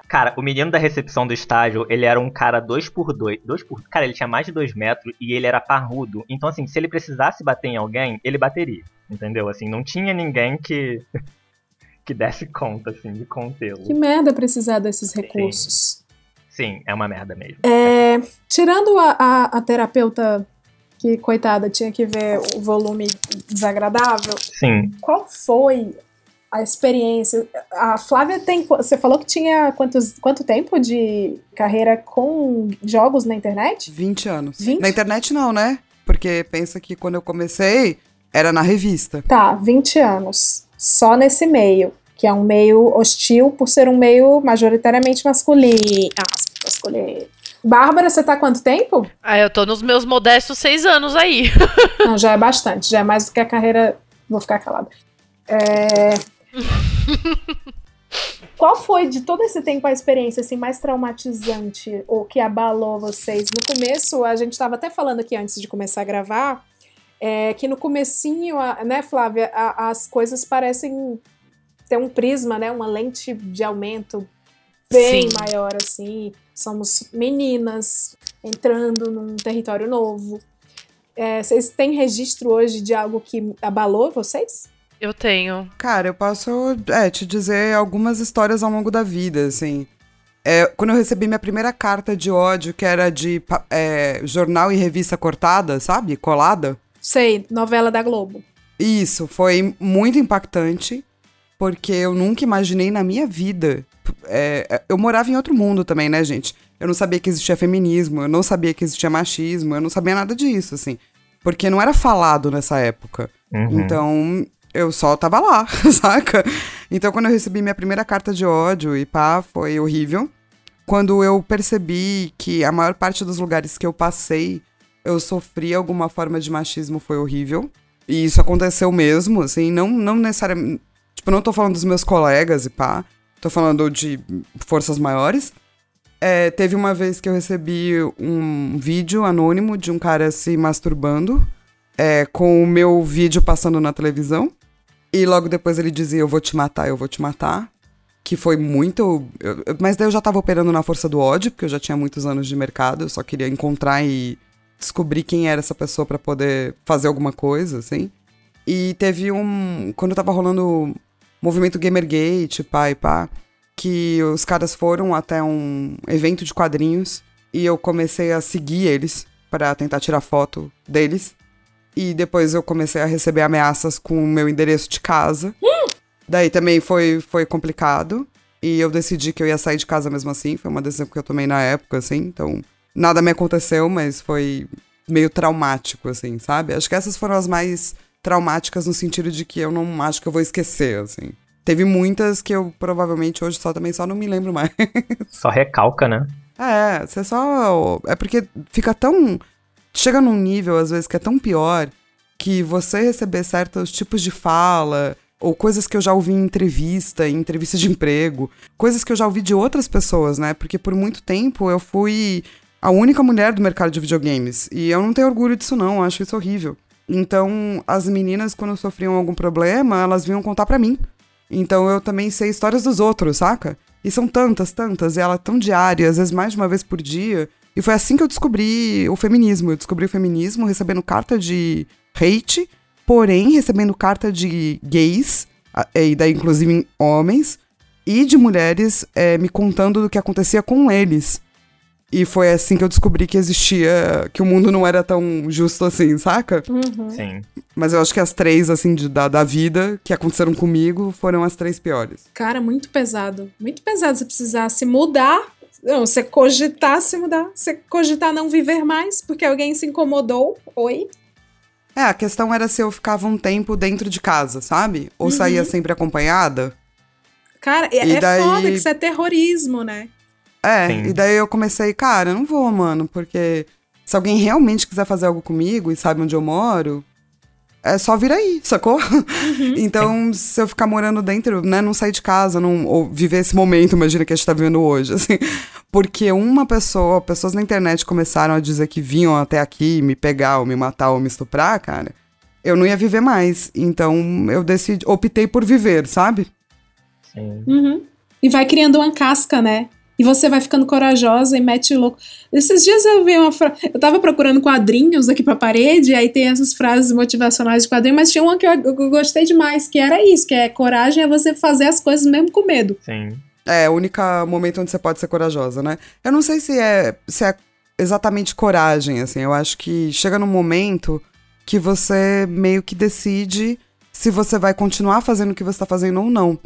Cara, o menino da recepção do estágio, ele era um cara 2 por 2 dois por Cara, ele tinha mais de 2 metros e ele era parrudo. Então, assim, se ele precisasse bater em alguém, ele bateria. Entendeu? Assim, não tinha ninguém que. <laughs> que desse conta, assim, de contê-lo. Que merda precisar desses recursos. Sim, é uma merda mesmo. É, tirando a, a, a terapeuta que, coitada, tinha que ver o volume desagradável, Sim. qual foi a experiência? A Flávia tem. Você falou que tinha quantos, quanto tempo de carreira com jogos na internet? 20 anos. 20? Na internet não, né? Porque pensa que quando eu comecei, era na revista. Tá, 20 anos. Só nesse meio. Que é um meio hostil por ser um meio majoritariamente masculino. Ah, masculino. Bárbara, você tá há quanto tempo? Ah, eu tô nos meus modestos seis anos aí. <laughs> Não, já é bastante. Já é mais do que a carreira. Vou ficar calada. É... Qual foi de todo esse tempo a experiência assim mais traumatizante ou que abalou vocês? No começo, a gente estava até falando aqui antes de começar a gravar, é, que no comecinho, a- né, Flávia, a- as coisas parecem ter um prisma, né, uma lente de aumento bem Sim. maior assim. Somos meninas entrando num território novo. É, vocês têm registro hoje de algo que abalou vocês? Eu tenho. Cara, eu posso é, te dizer algumas histórias ao longo da vida, assim. É, quando eu recebi minha primeira carta de ódio, que era de é, jornal e revista cortada, sabe? Colada. Sei, novela da Globo. Isso, foi muito impactante, porque eu nunca imaginei na minha vida. é, eu morava em outro mundo também, né, gente? Eu não sabia que existia feminismo, eu não sabia que existia machismo, eu não sabia nada disso, assim. Porque não era falado nessa época. Uhum. Então, eu só tava lá, <laughs> saca? Então, quando eu recebi minha primeira carta de ódio e pá, foi horrível. Quando eu percebi que a maior parte dos lugares que eu passei, eu sofri alguma forma de machismo, foi horrível. E isso aconteceu mesmo, assim, não, não necessariamente. Tipo, não tô falando dos meus colegas e pá. Tô falando de forças maiores. É, teve uma vez que eu recebi um vídeo anônimo de um cara se masturbando é, com o meu vídeo passando na televisão. E logo depois ele dizia: Eu vou te matar, eu vou te matar. Que foi muito. eu- mas daí eu já tava operando na força do ódio, porque eu já tinha muitos anos de mercado. Eu só queria encontrar e descobrir quem era essa pessoa pra poder fazer alguma coisa, assim. E teve um. Quando tava rolando o movimento Gamergate, pá e pá, que os caras foram até um evento de quadrinhos e eu comecei a seguir eles pra tentar tirar foto deles. E depois eu comecei a receber ameaças com o meu endereço de casa. Daí também foi, foi complicado. E eu decidi que eu ia sair de casa mesmo assim. Foi uma decisão que eu tomei na época, assim. Então, nada me aconteceu, mas foi meio traumático, assim, sabe? Acho que essas foram as mais traumáticas no sentido de que eu não acho que eu vou esquecer, assim. Teve muitas que eu provavelmente hoje só também só não me lembro mais. <laughs> Só recalca, né? É, você só. É porque fica tão. Chega num nível, às vezes, que é tão pior que você receber certos tipos de fala, ou coisas que eu já ouvi em entrevista, em entrevista de emprego, coisas que eu já ouvi de outras pessoas, né? Porque por muito tempo eu fui a única mulher do mercado de videogames. E eu não tenho orgulho disso, não, eu acho isso horrível. Então, as meninas, quando sofriam algum problema, elas vinham contar pra mim. Então, eu também sei histórias dos outros, saca? E são tantas, tantas, e ela tão diária, às vezes mais de uma vez por dia. E foi assim que eu descobri o feminismo. Eu descobri o feminismo recebendo carta de hate, porém recebendo carta de gays, e daí inclusive homens, e de mulheres é, me contando do que acontecia com eles. E foi assim que eu descobri que existia, que o mundo não era tão justo assim, saca? Uhum. Sim. Mas eu acho que as três, assim, de- da, da vida que aconteceram comigo foram as três piores. Cara, muito pesado. Muito pesado você precisar se mudar. Não, você cogitar se mudar. Você cogitar não viver mais porque alguém se incomodou. Oi? É, a questão era se eu ficava um tempo dentro de casa, sabe? Ou Uhum. saía sempre acompanhada. Cara, é, E é daí- foda que isso é terrorismo, né? É, Sim. e daí eu comecei, cara, eu não vou, mano, porque se alguém realmente quiser fazer algo comigo e sabe onde eu moro, é só vir aí, sacou? <laughs> então, se eu ficar morando dentro, né, não sair de casa, não, ou viver esse momento, imagina que a gente tá vivendo hoje, <laughs> assim. Porque uma pessoa, pessoas na internet começaram a dizer que vinham até aqui me pegar, ou me matar, ou me estuprar, cara, eu não ia viver mais. Então, eu decidi, optei por viver, sabe? Sim. Uhum. E vai criando uma casca, né? E você vai ficando corajosa e mete o louco. Esses dias eu vi uma frase. Eu tava procurando quadrinhos aqui pra parede, aí tem essas frases motivacionais de quadrinho, mas tinha uma que eu, eu gostei demais, que era isso: que é coragem é você fazer as coisas mesmo com medo. Sim. É, o único momento onde você pode ser corajosa, né? Eu não sei se é, se é exatamente coragem, assim. Eu acho que chega num momento que você meio que decide se você vai continuar fazendo o que você tá fazendo ou não.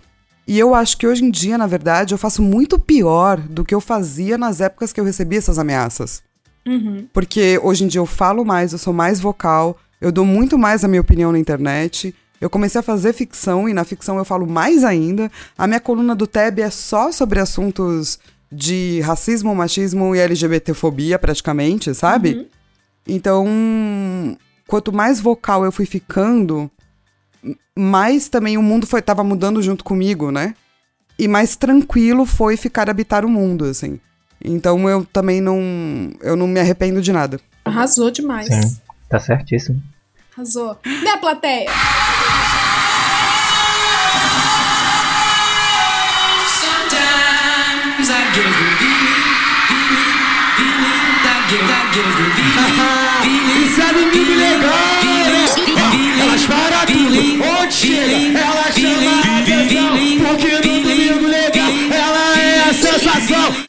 E eu acho que hoje em dia, na verdade, eu faço muito pior do que eu fazia nas épocas que eu recebia essas ameaças. Uhum. Porque hoje em dia eu falo mais, eu sou mais vocal, eu dou muito mais a minha opinião na internet. Eu comecei a fazer ficção e na ficção eu falo mais ainda. A minha coluna do Teb é só sobre assuntos de racismo, machismo e LGBTfobia, praticamente, sabe? Uhum. Então, quanto mais vocal eu fui ficando, m- mais também o mundo foi tava mudando junto comigo, né? E mais tranquilo foi ficar habitar o mundo, assim. Então eu também não eu não me arrependo de nada. Arrasou demais. Sim. Tá certíssimo. Arrasou. Né, plateia? Sometimes I get a good feeling, feeling, feeling, I get a, get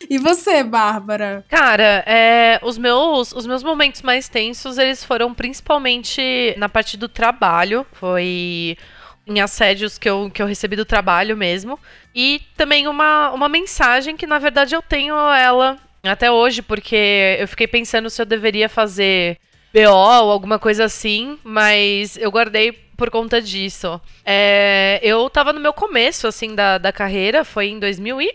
E você, Bárbara? Cara, é, os, meus, os meus momentos mais tensos, eles foram principalmente na parte do trabalho. Foi em assédios que eu, que eu recebi do trabalho mesmo. E também uma, uma mensagem que, na verdade, eu tenho ela até hoje, porque eu fiquei pensando se eu deveria fazer BO ou alguma coisa assim, mas eu guardei por conta disso. É, eu tava no meu começo, assim, da, da carreira, foi em 2000 e...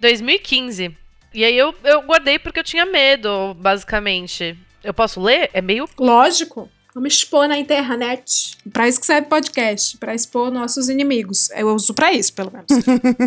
2015. E aí eu, eu guardei porque eu tinha medo, basicamente. Eu posso ler? É meio. Lógico. Vamos expor na internet. Pra isso que serve podcast. Pra expor nossos inimigos. Eu uso pra isso, pelo menos.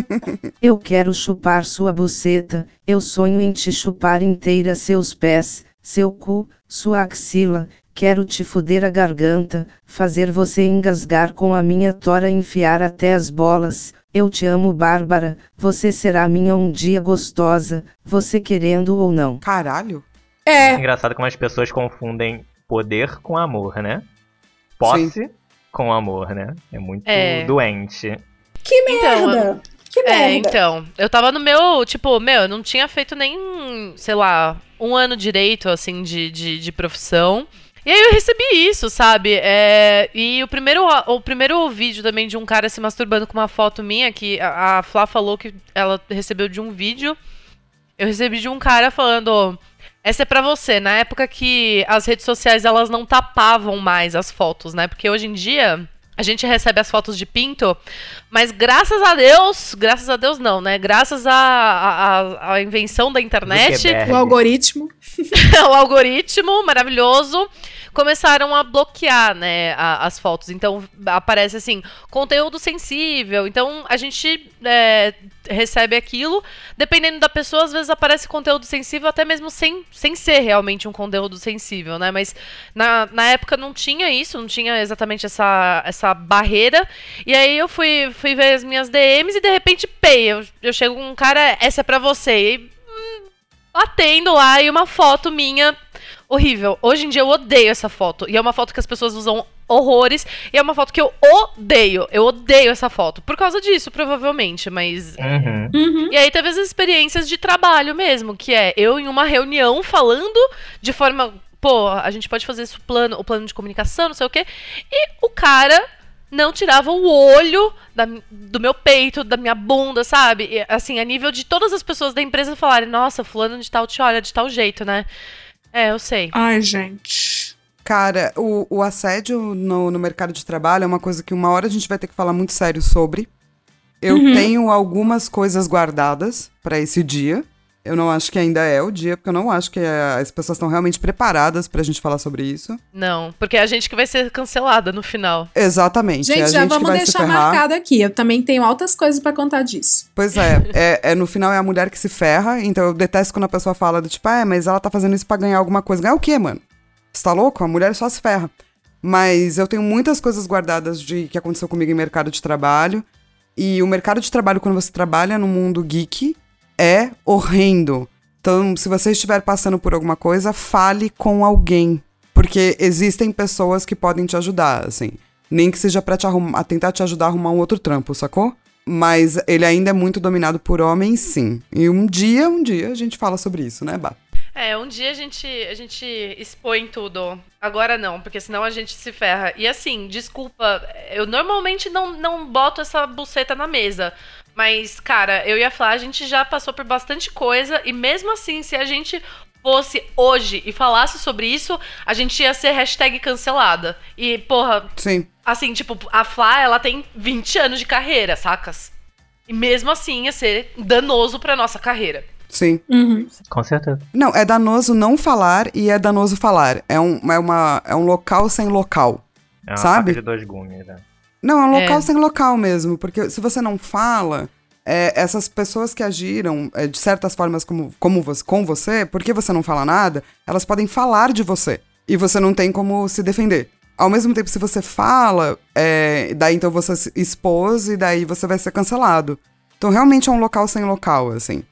<laughs> Eu quero chupar sua buceta, eu sonho em te chupar inteira seus pés, seu cu, sua axila, quero te fuder a garganta, fazer você engasgar com a minha tora e enfiar até as bolas. Eu te amo, Bárbara, você será minha um dia gostosa, você querendo ou não. Caralho. É. Engraçado como as pessoas confundem poder com amor, né? Posse com amor, né? É muito É. doente. Que Então, merda. Que É, merda. então. Eu tava no meu. Tipo, meu, eu não tinha feito nem, sei lá, um ano direito, assim, de, de, de profissão. E aí eu recebi isso, sabe? É, e o primeiro, o primeiro vídeo também de um cara se masturbando com uma foto minha, que a, a Flá falou que ela recebeu de um vídeo. Eu recebi de um cara falando. Essa é pra você, na época que as redes sociais elas não tapavam mais as fotos, né? Porque hoje em dia a gente recebe as fotos de pinto, mas graças a Deus, graças a Deus não, né? Graças à a, invenção da internet. O algoritmo. <laughs> o algoritmo maravilhoso, começaram a bloquear, né, a- as fotos. Então aparece assim, conteúdo sensível. Então a gente é, recebe aquilo. Dependendo da pessoa, às vezes aparece conteúdo sensível, até mesmo sem, sem ser realmente um conteúdo sensível, né? Mas na, na época não tinha isso, não tinha exatamente essa, essa barreira. E aí eu fui, fui ver as minhas DMs e de repente, pei, eu, eu chego com um cara, essa é pra você. E hum, atendo lá e uma foto minha horrível. Hoje em dia eu odeio essa foto. E é uma foto que as pessoas usam horrores. E é uma foto que eu odeio. Eu odeio essa foto. Por causa disso, provavelmente. Mas. Uhum. Uhum. E aí teve as experiências de trabalho mesmo, que é eu em uma reunião falando de forma. Pô, a gente pode fazer isso plano, o plano de comunicação, não sei o quê. E o cara não tirava o olho da- do meu peito, da minha bunda, sabe? E, assim, a nível de todas as pessoas da empresa falarem, nossa, fulano de tal te olha de tal jeito, né? É, eu sei. Ai, gente. Cara, o, o assédio no, no mercado de trabalho é uma coisa que uma hora a gente vai ter que falar muito sério sobre. Eu Uhum. tenho algumas coisas guardadas pra esse dia. Eu não acho que ainda é o dia, porque eu não acho que eh, as pessoas estão realmente preparadas pra gente falar sobre isso. Não, porque é a gente que vai ser cancelada no final. Exatamente. é Gente, a já gente que vamos deixar marcado aqui. Eu também tenho altas coisas pra contar disso. Pois é, <laughs> é, é, no final é a mulher que se ferra, então eu detesto quando a pessoa fala do tipo, ah, é, mas ela tá fazendo isso pra ganhar alguma coisa. Ganhar o quê, mano? Você tá louco? A mulher só se ferra. Mas eu tenho muitas coisas guardadas de que aconteceu comigo em mercado de trabalho. E o mercado de trabalho, quando você trabalha no mundo geek, é horrendo. Então, se você estiver passando por alguma coisa, fale com alguém. Porque existem pessoas que podem te ajudar, assim. Nem que seja pra te arrumar, tentar te ajudar a arrumar um outro trampo, sacou? Mas ele ainda é muito dominado por homens, sim. E um dia, um dia, a gente fala sobre isso, né, Bá? É, um dia a gente, a gente expõe tudo. Agora não, porque senão a gente se ferra. E assim, desculpa, eu normalmente não, não boto essa buceta na mesa. Mas, cara, eu e a Flá, a gente já passou por bastante coisa. E mesmo assim, se a gente fosse hoje e falasse sobre isso, a gente ia ser hashtag cancelada. E, porra, Sim. assim, tipo, a Flá, ela tem 20 anos de carreira, sacas? E mesmo assim ia ser danoso pra nossa carreira. Sim. Uhum. Com certeza. Não, é danoso não falar e é danoso falar. É um, é uma, é um local sem local. É uma Sabe? faca de dois gumes, né? Não, é um É. local sem local mesmo. Porque se você não fala, é, essas pessoas que agiram é, de certas formas como, como você, com você, porque você não fala nada, elas podem falar de você. E você não tem como se defender. Ao mesmo tempo, se você fala, é, daí então você se expôs e daí você vai ser cancelado. Então realmente é um local sem local, assim.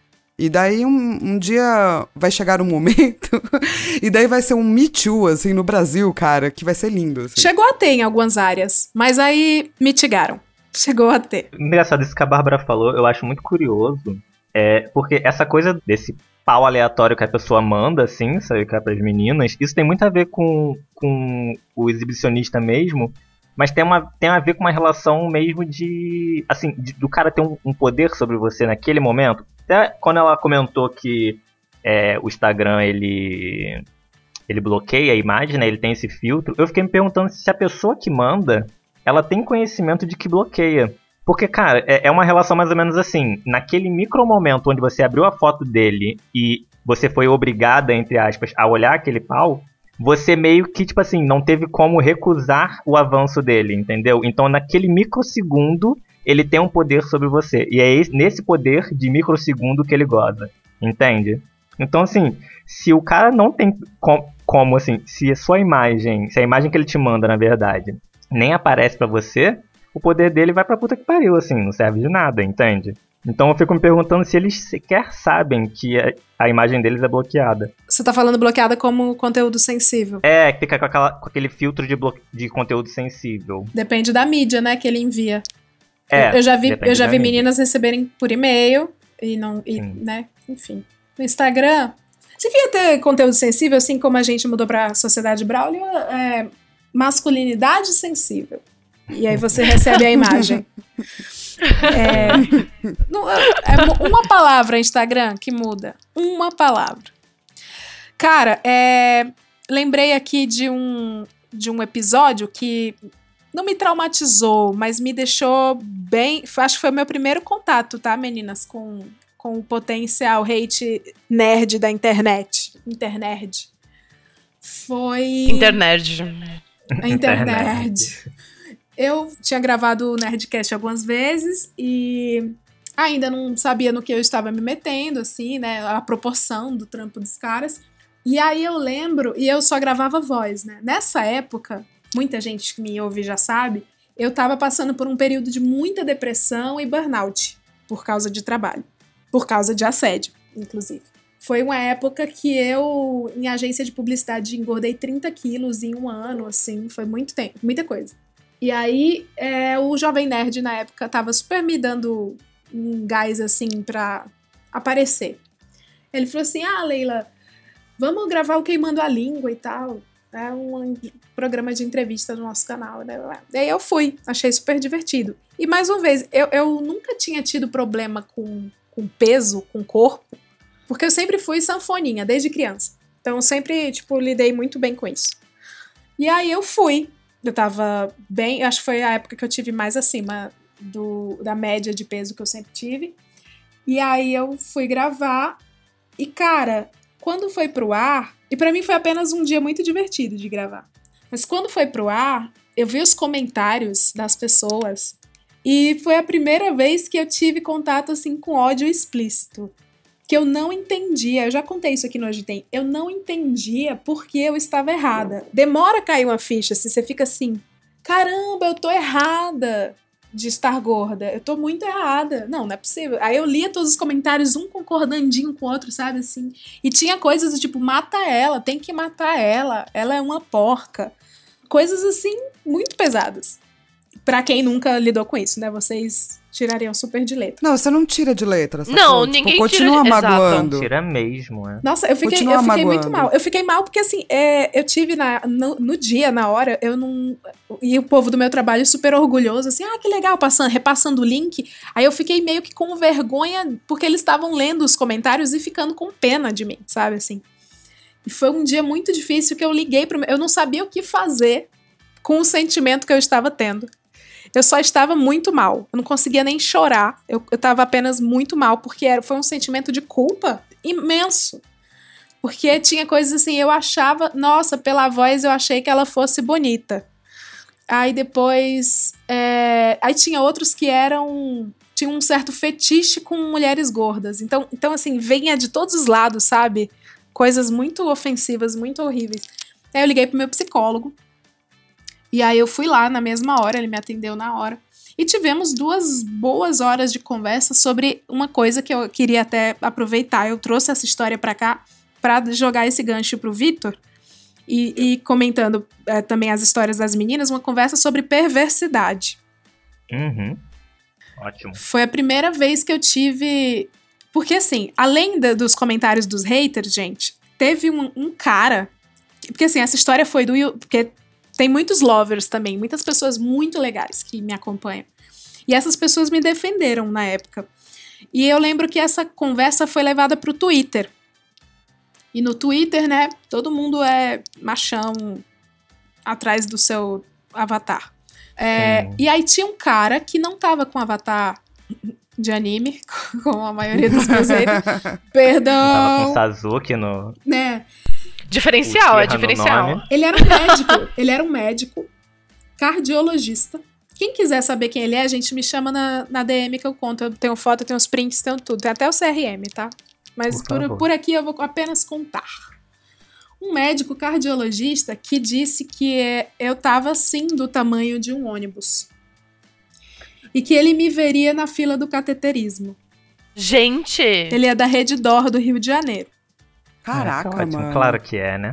E daí um, um dia vai chegar um momento, <laughs> e daí vai ser um Me Too, assim, no Brasil, cara, que vai ser lindo. Assim. Chegou a ter em algumas áreas, mas aí mitigaram. Chegou a ter. Engraçado, isso que a Bárbara falou, eu acho muito curioso. É, porque essa coisa desse pau aleatório que a pessoa manda, assim, sabe, que é pras meninas, isso tem muito a ver com, com o exibicionista mesmo, mas tem, uma, tem a ver com uma relação mesmo de. Assim, de- do cara ter um, um poder sobre você naquele momento. Até quando ela comentou que é, o Instagram ele. Ele bloqueia a imagem, né? Ele tem esse filtro. Eu fiquei me perguntando se a pessoa que manda ela tem conhecimento de que bloqueia. Porque, cara, é, é uma relação mais ou menos assim. Naquele micro momento onde você abriu a foto dele e você foi obrigada, entre aspas, a olhar aquele pau, você meio que, tipo assim, não teve como recusar o avanço dele, entendeu? Então, naquele microsegundo, ele tem um poder sobre você. E é esse- nesse poder de microsegundo que ele goza. Entende? Então, assim, se o cara não tem com- como, assim, se a sua imagem, se a imagem que ele te manda, na verdade, nem aparece pra você, o poder dele vai pra puta que pariu, assim, não serve de nada, entende? Então eu fico me perguntando se eles sequer sabem que a, imagem deles é bloqueada. Você tá falando bloqueada como conteúdo sensível. É, que fica com, aquela- com aquele filtro de, de conteúdo sensível. Depende da mídia, né, que ele envia. É, eu já vi, eu já vi meninas receberem por e-mail e não, e, né, enfim. No Instagram, devia ter conteúdo sensível, assim como a gente mudou pra sociedade Braulio, é masculinidade sensível. E aí você <laughs> recebe a imagem. É, não, é mo- uma palavra Instagram que muda. Uma palavra. Cara, é, lembrei aqui de um, de um episódio que não me traumatizou, mas me deixou bem. Acho que foi o meu primeiro contato, tá, meninas? Com, com o potencial hate nerd da internet. Internerd. Foi. Internet. A internet. Eu tinha gravado o Nerdcast algumas vezes e ainda não sabia no que eu estava me metendo, assim, né? A proporção do trampo dos caras. E aí eu lembro, e eu só gravava voz, né? Nessa época, muita gente que me ouve já sabe, eu tava passando por um período de muita depressão e burnout por causa de trabalho, por causa de assédio, inclusive. Foi uma época que eu, em agência de publicidade, engordei 30 quilos em um ano, assim, foi muito tempo, muita coisa. E aí, é, o Jovem Nerd, na época, tava super me dando um gás, assim, pra aparecer. Ele falou assim, ah, Leila, vamos gravar o Queimando a Língua e tal. É um programa de entrevista no nosso canal. Né? Daí eu fui, achei super divertido. E mais uma vez, eu, eu nunca tinha tido problema com, com peso, com corpo, porque eu sempre fui sanfoninha, desde criança. Então eu sempre, tipo, lidei muito bem com isso. E aí eu fui. Eu tava bem, acho que foi a época que eu tive mais acima do, da média de peso que eu sempre tive. E aí eu fui gravar. E, cara, quando foi pro ar, e para mim foi apenas um dia muito divertido de gravar. Mas quando foi pro ar, eu vi os comentários das pessoas e foi a primeira vez que eu tive contato assim com ódio explícito. Que eu não entendia, eu já contei isso aqui no Hoje Tem, eu não entendia porque eu estava errada. Demora cair uma ficha se você fica assim, caramba, eu tô errada de estar gorda. Eu tô muito errada. Não, não é possível. Aí eu lia todos os comentários, um concordandinho com o outro, sabe assim? E tinha coisas do tipo, mata ela, tem que matar ela, ela é uma porca. Coisas assim, muito pesadas. Pra quem nunca lidou com isso, né? Vocês tirariam super de letra. Não, você não tira de letra. sacou? Não, Tipo, ninguém continua tira de- magoando. Tira mesmo, é. Nossa, eu fiquei, Continua eu fiquei muito mal. Eu fiquei mal porque, assim, é, eu tive na, no, no dia, na hora, eu não. E o povo do meu trabalho super orgulhoso, assim, ah, que legal, passando, repassando o link. Aí eu fiquei meio que com vergonha, porque eles estavam lendo os comentários e ficando com pena de mim, sabe, assim. E foi um dia muito difícil que eu liguei pro meu. Eu não sabia o que fazer com o sentimento que eu estava tendo. Eu só estava muito mal. Eu não conseguia nem chorar. Eu, eu tava apenas muito mal, porque era, foi um sentimento de culpa imenso. Porque tinha coisas assim, eu achava, nossa, pela voz eu achei que ela fosse bonita. Aí depois. é, aí tinha outros que eram. Tinha um certo fetiche com mulheres gordas. Então, então, assim, venha de todos os lados, sabe? Coisas muito ofensivas, muito horríveis. Aí eu liguei pro meu psicólogo. E aí eu fui lá na mesma hora, ele me atendeu na hora. E tivemos duas boas horas de conversa sobre uma coisa que eu queria até aproveitar. Eu trouxe essa história pra cá pra jogar esse gancho pro Vitor. E, e comentando eh, também as histórias das meninas, uma conversa sobre perversidade. Uhum. Ótimo. Foi a primeira vez que eu tive. Porque, assim, além da- dos comentários dos haters, gente, teve um, um cara. Porque, assim, essa história foi do. Porque tem muitos lovers também, muitas pessoas muito legais que me acompanham. E essas pessoas me defenderam na época. E eu lembro que essa conversa foi levada pro Twitter. E no Twitter, né, todo mundo é machão atrás do seu avatar. É, e aí tinha um cara que não tava com avatar de anime, <laughs> como a maioria dos meus <laughs> haters. Tava com Perdão, Sasuke no. né? Diferencial, é diferencial. Ele era um médico, <laughs> ele era um médico, cardiologista. Quem quiser saber quem ele é, a gente me chama na, na DM que eu conto. Eu tenho foto, eu tenho os prints, tenho tudo. Tem até o CRM, tá? Mas Por por, por aqui eu vou apenas contar. Um médico cardiologista que disse que é, eu tava sim do tamanho de um ônibus. E que ele me veria na fila do cateterismo. Gente, Ele é da Rede Dor do Rio de Janeiro. Caraca, É, ótimo. mano. Claro que é, né?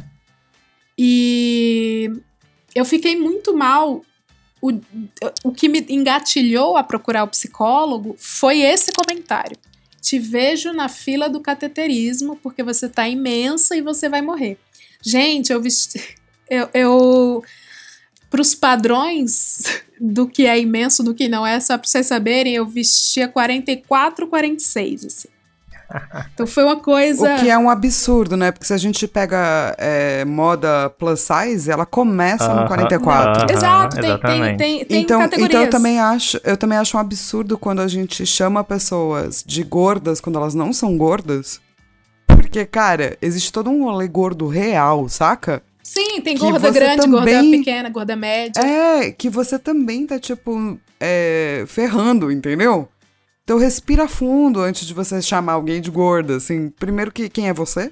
E eu fiquei muito mal. O, o que me engatilhou a procurar o psicólogo foi esse comentário. Te vejo na fila do cateterismo porque você tá imensa e você vai morrer. Gente, eu vesti. <laughs> Eu. eu para os padrões <laughs> do que é imenso, do que não é, só para vocês saberem, eu vestia 44, 46, assim. Então foi uma coisa. O que é um absurdo, né? Porque se a gente pega é, moda plus size, ela começa Aham, no 44. aham. Exato, tem, tem, exatamente. tem, tem então, categorias. então eu também acho, eu também acho um absurdo quando a gente chama pessoas de gordas quando elas não são gordas. Porque, cara, existe todo um rolê gordo real, saca? Sim, tem gorda grande, gorda também- pequena, gorda média. É, que você também tá, tipo, é, ferrando, entendeu? Então respira fundo antes de você chamar alguém de gorda, assim. Primeiro que quem é você? Sim.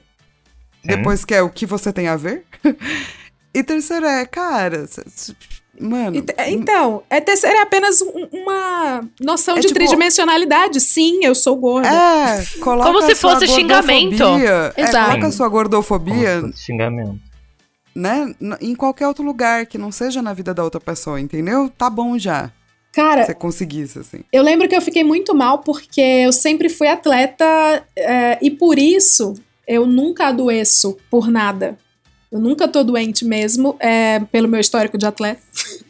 Depois que é o que você tem a ver? <laughs> e terceiro é, cara, mano... Ent- Então, é, terceiro é apenas um- uma noção É de tipo- tridimensionalidade. Sim, eu sou gorda. É, coloca Como se a sua fosse xingamento. gordofobia- É, Exato. coloca a sua gordofobia, Como se fosse xingamento. né, em qualquer outro lugar que não seja na vida da outra pessoa, entendeu? Tá bom já, Cara, se conseguisse, assim. eu lembro que eu fiquei muito mal porque eu sempre fui atleta é, e por isso eu nunca adoeço por nada. Eu nunca tô doente mesmo, é, pelo meu histórico de atleta. <laughs>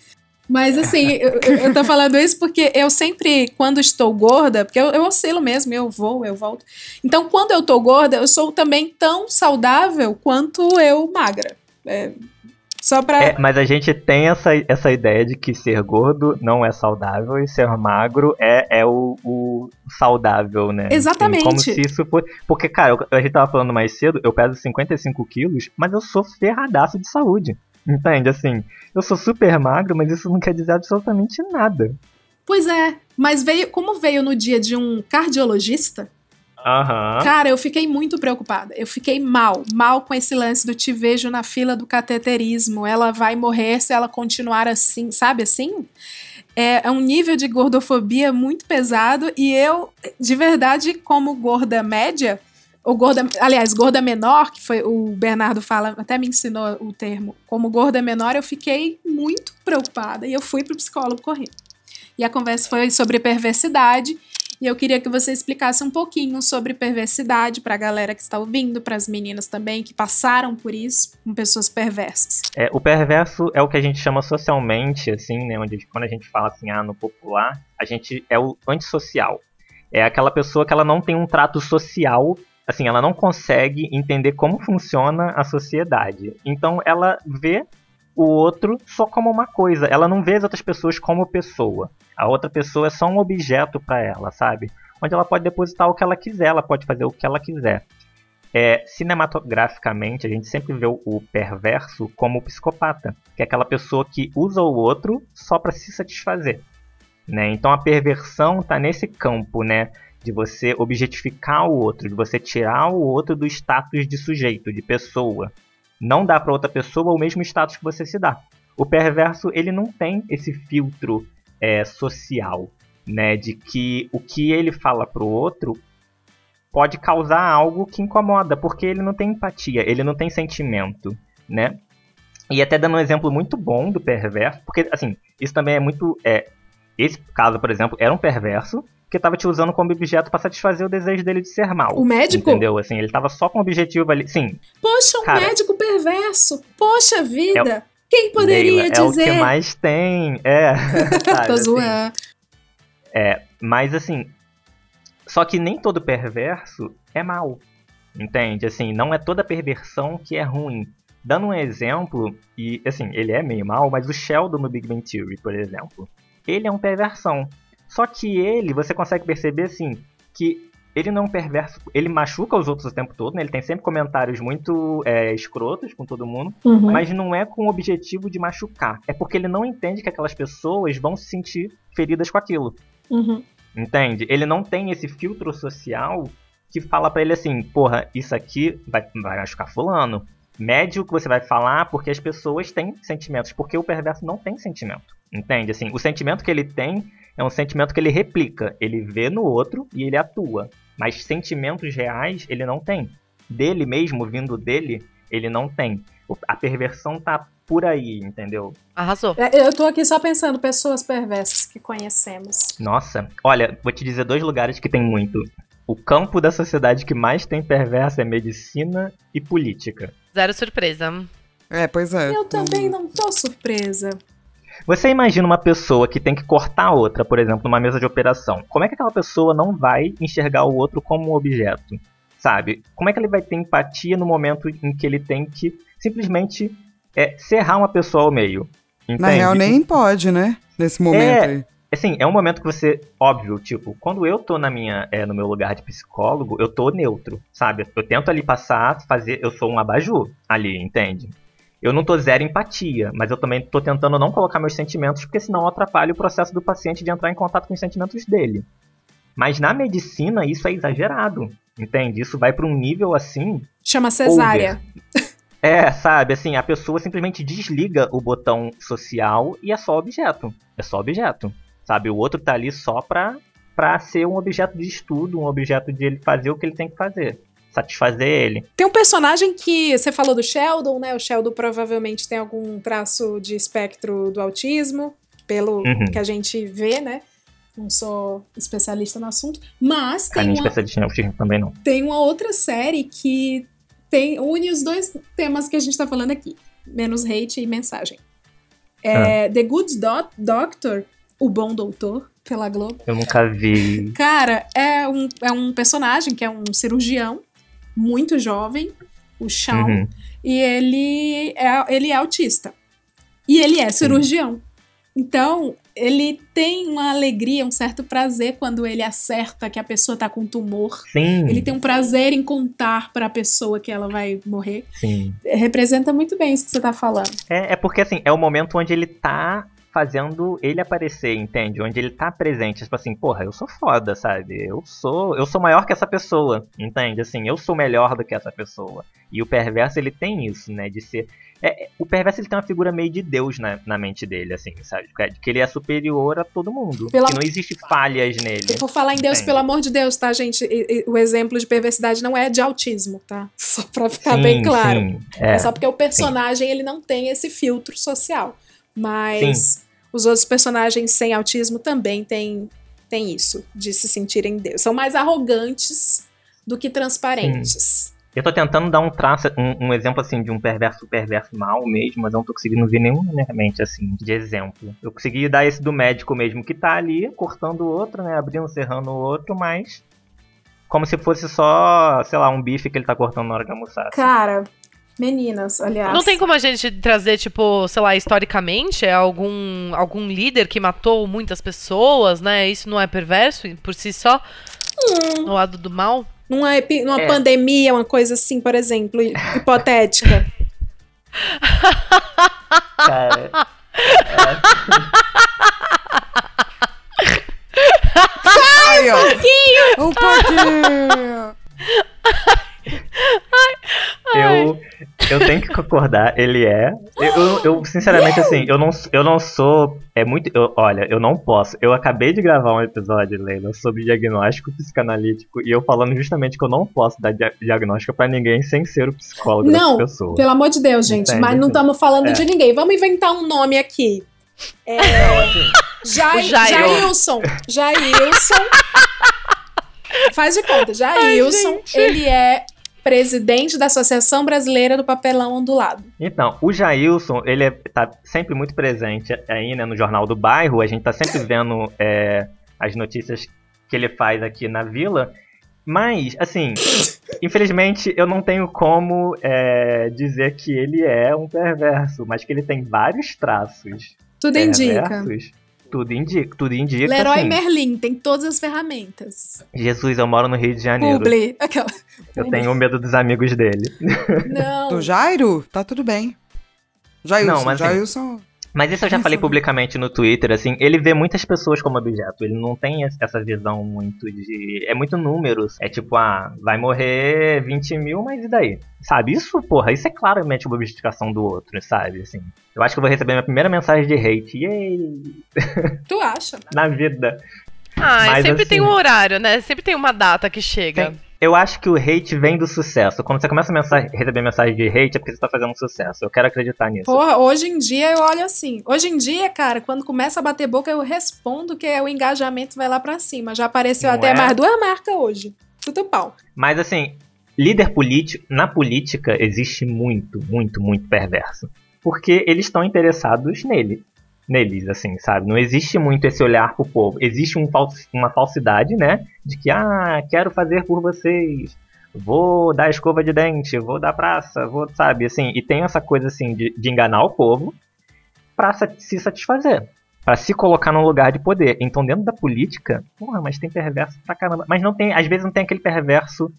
Mas assim, <laughs> eu, eu eu tô falando isso porque eu sempre, quando estou gorda, porque eu, eu oscilo mesmo, eu vou, eu volto. Então, quando eu tô gorda, eu sou também tão saudável quanto eu magra. É, só pra. É, mas a gente tem essa, essa ideia de que ser gordo não é saudável e ser magro é, é o, o saudável, né? Exatamente. Como se isso fosse. Porque, cara, eu- a gente tava falando mais cedo, eu peso 55 quilos, mas eu sou ferradaço de saúde. Entende? Assim, eu sou super magro, mas isso não quer dizer absolutamente nada. Pois é, mas veio, como veio no dia de um cardiologista, Aham. cara, eu fiquei muito preocupada. Eu fiquei mal, mal com esse lance do te vejo na fila do cateterismo. Ela vai morrer se ela continuar assim, sabe assim? É, é um nível de gordofobia muito pesado e eu, de verdade, como gorda média, ou gorda, aliás, gorda menor, que foi o Bernardo fala, até me ensinou o termo, como gorda menor, eu fiquei muito preocupada e eu fui pro psicólogo correndo. E a conversa foi sobre perversidade. E eu queria que você explicasse um pouquinho sobre perversidade para a galera que está ouvindo, para as meninas também que passaram por isso com pessoas perversas. É, o perverso é o que a gente chama socialmente, assim, né? Onde quando a gente fala assim, ah, no popular, a gente é o antissocial. É aquela pessoa que ela não tem um trato social, assim, ela não consegue entender como funciona a sociedade. Então ela vê o outro só como uma coisa. Ela não vê as outras pessoas como pessoa. A outra pessoa é só um objeto para ela, sabe? Onde ela pode depositar o que ela quiser, ela pode fazer o que ela quiser. É, cinematograficamente, a gente sempre vê o, perverso como o psicopata, que é aquela pessoa que usa o outro só para se satisfazer. Né? Então a perversão está nesse campo, né? De você objetificar o outro, de você tirar o outro do status de sujeito, de pessoa. Não dá para outra pessoa o mesmo status que você se dá. O perverso ele não tem esse filtro é, social, né? De que o que ele fala pro outro pode causar algo que incomoda, porque ele não tem empatia, ele não tem sentimento, né? E até dando um exemplo muito bom do perverso, porque assim, isso também é muito. É, esse caso, por exemplo, era um perverso que estava te usando como objeto para satisfazer o desejo dele de ser mal. O médico? Entendeu? Assim, ele tava só com o objetivo ali. Sim, Poxa, um Cara, médico perverso! Poxa vida! Quem poderia Leila, dizer? é o que mais tem. É. <laughs> <laughs> sabe, Tô assim. zoando. Mas assim, só que nem todo perverso é mal. Entende? Assim, não é toda perversão que é ruim. Dando um exemplo, e assim, ele é meio mal, mas o Sheldon no Big Bang Theory, por exemplo, ele é um perversão. Só que ele, você consegue perceber assim, que ele não é um perverso, ele machuca os outros o tempo todo, né? Ele tem sempre comentários muito é, escrotos com todo mundo, Uhum. mas não é com o objetivo de machucar. É porque ele não entende que aquelas pessoas vão se sentir feridas com aquilo. Uhum. Entende? Ele não tem esse filtro social que fala pra ele assim, porra, isso aqui vai, vai machucar fulano. Mede o que você vai falar porque as pessoas têm sentimentos, porque o perverso não tem sentimento. Entende? Assim, o sentimento que ele tem é um sentimento que ele replica, ele vê no outro e ele atua. Mas sentimentos reais ele não tem. Dele mesmo, vindo dele, ele não tem. A perversão tá por aí, entendeu? Arrasou. É, Eu tô aqui só pensando, pessoas perversas que conhecemos. Nossa, olha, vou te dizer dois lugares que tem muito. O campo da sociedade que mais tem perverso é medicina e política. Zero surpresa. É, pois é. Eu também não tô surpresa. Você imagina uma pessoa que tem que cortar outra, por exemplo, numa mesa de operação. Como é que aquela pessoa não vai enxergar o outro como um objeto? Sabe? Como é que ele vai ter empatia no momento em que ele tem que simplesmente é, serrar uma pessoa ao meio? Entende? Na real, nem pode, né? Nesse momento aí. Assim, é um momento que você, óbvio, tipo, quando eu tô na minha, é, no meu lugar de psicólogo, eu tô neutro, sabe? Eu tento ali passar, fazer, eu sou um abajur ali, entende? Eu não tô zero empatia, mas eu também tô tentando não colocar meus sentimentos, porque senão eu atrapalho o processo do paciente de entrar em contato com os sentimentos dele. Mas na medicina isso é exagerado, entende? Isso vai para um nível assim. Chama cesárea. Over. É, sabe, assim, a pessoa simplesmente desliga o botão social e é só objeto. É só objeto. Sabe, o outro tá ali só pra, pra ser um objeto de estudo, um objeto de ele fazer o que ele tem que fazer. Satisfazer ele. Tem um personagem que você falou do Sheldon, né? O Sheldon provavelmente tem algum traço de espectro do autismo, pelo Uhum. que a gente vê, né? Não sou especialista no assunto, mas tem Carinho uma, especialista em autismo também não. tem uma outra série que tem, une os dois temas que a gente tá falando aqui: menos hate e mensagem. É The Good Do- Doctor, o Bom Doutor, pela Globo. Eu nunca vi. Cara, é um, é um personagem que é um cirurgião muito jovem, o Shawn, Uhum. e ele é, ele é autista. E ele é cirurgião. Então, ele tem uma alegria, um certo prazer quando ele acerta que a pessoa tá com tumor. Sim, Ele tem um prazer em contar pra pessoa que ela vai morrer. sim. Representa muito bem isso que você tá falando. É, é porque, assim, é o momento onde ele tá fazendo ele aparecer, entende? Onde ele tá presente. Tipo assim, porra, eu sou foda, sabe? Eu sou, eu sou maior que essa pessoa, entende? Assim, eu sou melhor do que essa pessoa. E o perverso, ele tem isso, né? De ser. é, é, o perverso, ele tem uma figura meio de Deus na, na mente dele, assim, sabe? De que ele é superior a todo mundo. Pela- Que não existe falhas nele. E por falar em Deus, Entende? pelo amor de Deus, tá, gente? E- e- o exemplo de perversidade não é de autismo, tá? <laughs> Só pra ficar Sim, bem claro. sim, É. é. só porque o personagem ele não tem esse filtro social. Mas os outros personagens sem autismo também têm, têm isso, de se sentirem Deus. São mais arrogantes do que transparentes. Eu tô tentando dar um traço, um, um exemplo assim de um perverso perverso mal mesmo, mas eu não tô conseguindo ver nenhum na minha mente assim de exemplo. Eu consegui dar esse do médico mesmo que tá ali cortando o outro, né, abrindo, cerrando o outro, mas como se fosse só, sei lá, um bife que ele tá cortando na hora de almoçar. Cara, meninas, aliás. Não tem como a gente trazer, tipo, sei lá, historicamente, é algum, algum líder que matou muitas pessoas, né? Isso não é perverso por si só? No lado do mal? Numa, epi- numa É. pandemia, uma coisa assim, por exemplo, hi- hipotética. <laughs> Cara, Aí, ó. Um pouquinho. <laughs> eu, eu tenho que concordar, ele é. Eu, eu, eu, sinceramente, assim, eu não, eu não sou. É muito. eu- olha, eu não posso. Eu acabei de gravar um episódio, Leila, sobre diagnóstico psicanalítico e eu falando justamente que eu não posso dar dia- diagnóstico pra ninguém sem ser o psicólogo Não, dessa pessoa. Pelo amor de Deus, gente. Entende? Mas não estamos falando É. de ninguém. Vamos inventar um nome aqui. É, Jai, O Jairo. Jailson. Jailson. <laughs> Faz de conta. Jailson, ele é presidente da Associação Brasileira do Papelão Ondulado. Então, o Jailson, ele é, tá sempre muito presente aí, né, no Jornal do Bairro. A gente tá sempre <laughs> vendo é, as notícias que ele faz aqui na vila. Mas, assim, infelizmente eu não tenho como é, dizer que ele é um perverso, mas que ele tem vários traços Tudo indica. Tudo indica, tudo indica. Leroy assim, Merlin tem todas as ferramentas. Jesus, eu moro no Rio de Janeiro. Publi. Aquela. Eu tenho medo dos amigos dele. Não. Do Jairo, tá tudo bem. Jailson, Não, mas assim, Jailson. Mas isso eu já falei publicamente no Twitter, assim, ele vê muitas pessoas como objeto, ele não tem es- essa visão muito de. É muito números. É tipo, ah, vai morrer 20 mil, mas e daí? Sabe? Isso, porra, isso é claramente uma objetificação do outro, sabe? Assim, eu acho que eu vou receber minha primeira mensagem de hate. Yay! <laughs> Tu acha? Na vida. Ah, Mas, sempre tem um assim- horário, né? Sempre tem uma data que chega. Tem. Eu acho que o hate vem do sucesso. Quando você começa a mensagem- receber mensagem de hate, é porque você tá fazendo sucesso. Eu quero acreditar nisso. Porra, hoje em dia eu olho assim. Hoje em dia, cara, quando começa a bater boca, eu respondo que o engajamento vai lá pra cima. Já apareceu Não até é? mais duas marcas hoje. Tudo pau. Mas assim, líder político, na política existe muito, muito, muito perverso. Porque eles estão interessados nele. Neles, assim, sabe? Não existe muito esse olhar pro povo. Existe um fals uma falsidade, né? De que, ah, quero fazer por vocês. Vou dar escova de dente, vou dar praça, vou, sabe? Assim, e tem essa coisa, assim, de, de enganar o povo pra sa se satisfazer. Pra se colocar num lugar de poder. Então, dentro da política, porra, mas tem perverso pra caramba. Mas não tem, às vezes não tem aquele perverso